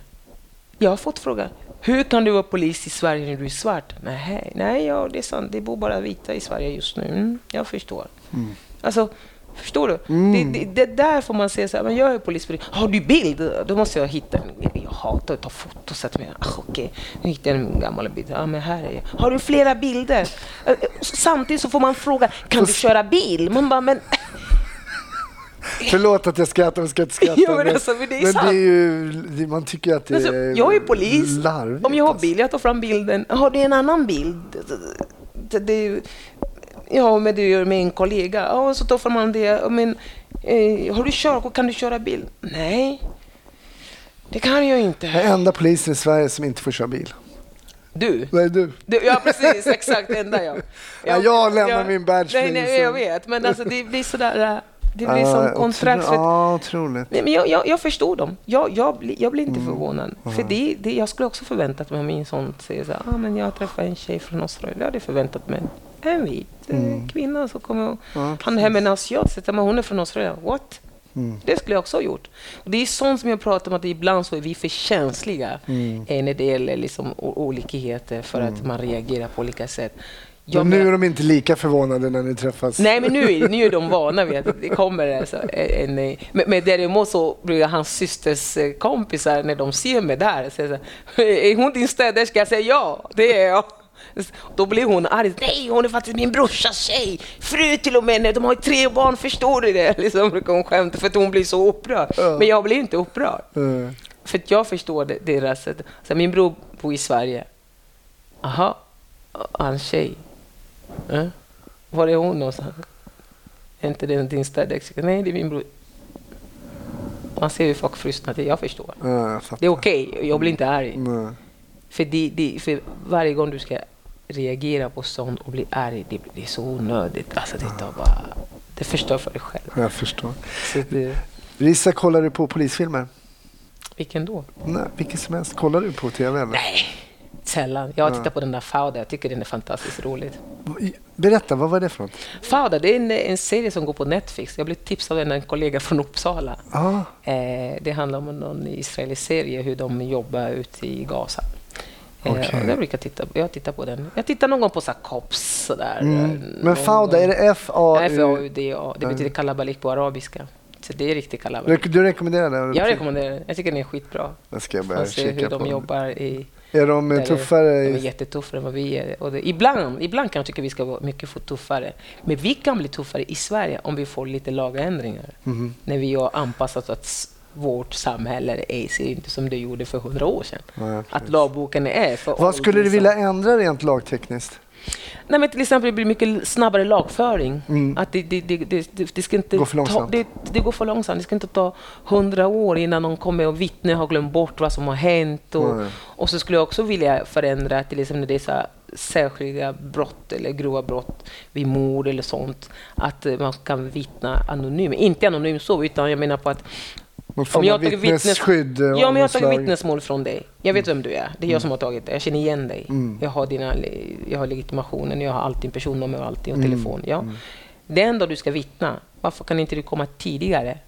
Jag har fått frågan, hur kan du vara polis i Sverige när du är svart? Nej, nej ja, det är sant. Det bor bara vita i Sverige just nu. Mm, jag förstår. Mm. Alltså, förstår du? Mm. Det, det, det, där får man säga så här, men jag är polis. Har du bild? Då måste jag hitta en. Jag hatar att ta foton. Så att jag, ah, okej, nu hittade jag en gammal bild. Ja, men här är jag. Har du flera bilder? Eh, Samtidigt så får man fråga, kan du köra bil? Man bara, men Förlåt att jag skrattar, men ska inte skratta. Ja, men, alltså, men, det är, men det är ju, man tycker att det alltså, är Jag är polis. Larvigt, Om jag har bil, jag tar fram bilden. Har du en annan bild? Det, det, ja, men det gör med en kollega. Ja, så tar fram det. Men, eh, har du körkort? Kan du köra bil? Nej, det kan jag inte. Jag är enda polisen i Sverige som inte får köra bil. Du? Nej, du. du ja, precis. Exakt, enda jag. <laughs> Jag, ja, jag lämnar jag, min badge. Nej, nej, jag vet. Men alltså, det blir sådär... Det blir som uh, kontrakt. Ja, otroligt. Nej, men jag, jag, jag, förstår dem. Jag, jag, bli, jag blir inte mm. förvånad. Uh För det, det, jag skulle också förväntat mig om min son säger så här, ah, men jag träffade en tjej från Australien. Jag hade förväntat mig en vit eh, mm. kvinna som kommer och ja, han är hem med en asiat. Men hon är från Australien. What? Mm. Det skulle jag också ha gjort. Och det är sånt som jag pratar om, att ibland så är vi för känsliga mm. när det gäller liksom olikheter för att mm. man reagerar på olika sätt. Ja, men nu är de inte lika förvånade när ni träffas. Nej, men nu, nu är de <laughs> vana vid att det kommer alltså, en... en men, men däremot så brukar hans systers eh, kompisar, när de ser mig där, säga är hon din städerska? Jag säger ja, det är jag. Då blir hon arg. Nej, hon är faktiskt min brorsas tjej. Fru till och med. De har ju tre barn, förstår du det? <laughs> Liksom brukar hon skämta för att hon blir så upprörd. Uh. Men jag blir inte upprörd. Uh. För att jag förstår deras sätt. Så min bror bor i Sverige. Aha, hans tjej. Uh. Var är hon någonstans? Är inte det din städextra? Nej, det är min bror. Man ser hur folk frustrar till. Jag förstår. Jag det är okej. Okay. Jag blir inte arg. För, det, det, för varje gång du ska reagera på sånt och bli arg, det, det är så onödigt. Alltså, det, ja. bara, det förstör för dig själv. Jag förstår. Det... Rissa, kollar du på polisfilmer? Vilken då? Nej, vilken som helst. Kollar du på tv? Eller? Nej, sällan. Jag har tittat på den där Fauda. Jag tycker den är fantastiskt rolig. Berätta, vad var det för något? Fauda, det är en, en serie som går på Netflix. Jag blev tipsad av en kollega från Uppsala. Ah. Eh, det handlar om någon israelisk serie, hur de jobbar ute i Gaza. Okay. Eh, jag brukar titta, jag tittar på den. Jag tittar någon gång på så Kops. Sådär. Mm. Men Fauda, är det F-A-U-D-A? Det betyder kalabalik på arabiska. Så det är riktigt kalabalik. Du rekommenderar den? Jag rekommenderar den. Jag tycker den är skitbra. Jag ska börja se hur de jobbar i... Är de tuffare? De är jättetuffare än vad vi är. Och det, ibland, ibland kan jag tycka vi ska vara mycket tuffare. Men vi kan bli tuffare i Sverige om vi får lite lagändringar. Mm. När vi har anpassat oss vårt samhälle är, ser inte som det gjorde för hundra år sedan. Nej, att lagboken är för Vad skulle du vilja ändra rent lagtekniskt? Nej, men till exempel det blir mycket snabbare lagföring. Mm. Att det, det, det, det, ska inte går för långsamt. Ta, det, det går för långsamt. Det ska inte ta hundra år innan någon kommer och vittne har glömt bort vad som har hänt. Och, och så skulle jag också vilja förändra till exempel när det är så särskilda brott eller grova brott vid mord eller sånt. Att man kan vittna anonymt. Inte anonymt så, utan jag menar på att något form av vittnesskydd? Ja, men jag har tagit vittnesmål från dig. Jag vet mm. vem du är. Det är jag mm. som har tagit det. Jag känner igen dig. Mm. Jag, har dina, jag har legitimationen, jag har allt din personnummer och allting och telefon. Ja. Den dag du ska vittna, varför kan inte du komma tidigare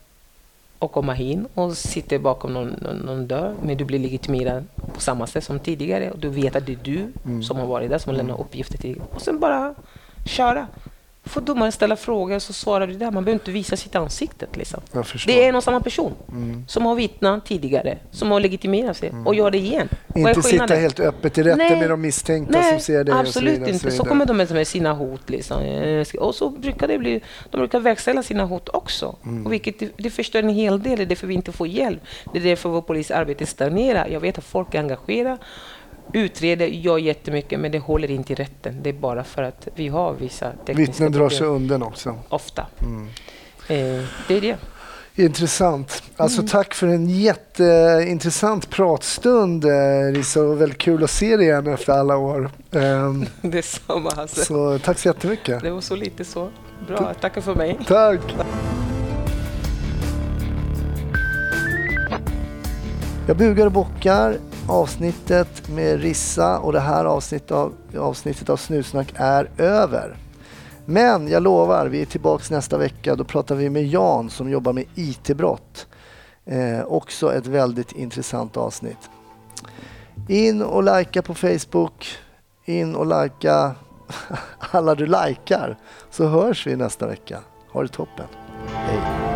och komma in och sitta bakom någon, någon, någon dörr, men du blir legitimerad på samma sätt som tidigare och du vet att det är du mm. som har varit där, som har lämnat uppgifter till Och sen bara köra får domaren ställa frågor så svarar du där. Man behöver inte visa sitt ansikte. Liksom. Det är en och samma person mm. som har vittnat tidigare, som har legitimerat sig mm. och gör det igen. Inte sitta helt öppet i rätten med de misstänkta Nej, som ser det. Absolut vidare, inte. Så, så, kommer de med sina hot. Liksom. Och så brukar det bli, de brukar verkställa sina hot också. Mm. Och vilket, det, förstör en hel del. Det är därför vi inte får hjälp. Det är därför vår polisarbete stagnerar. Jag vet att folk är engagerade utreder, gör jättemycket, men det håller inte i rätten. Det är bara för att vi har vissa tekniska Vittnen drar sig undan också. Ofta. Mm. Eh, det är det. Intressant. Alltså, mm. Tack för en jätteintressant pratstund, eh, Risa. Och väldigt kul att se dig igen efter alla år. <laughs> Um, Detsamma, Hasse. Så, tack så jättemycket. Det var så lite så. Bra. Tack för mig. Tack. Jag bugar och bockar. Avsnittet med Rissa och det här avsnittet av, avsnittet av Snusnack är över. Men jag lovar, vi är tillbaka nästa vecka. Då pratar vi med Jan som jobbar med IT-brott. Eh, också ett väldigt intressant avsnitt. In och likea på Facebook. In och likea <laughs> alla du likar så hörs vi nästa vecka. Ha det toppen. Hej.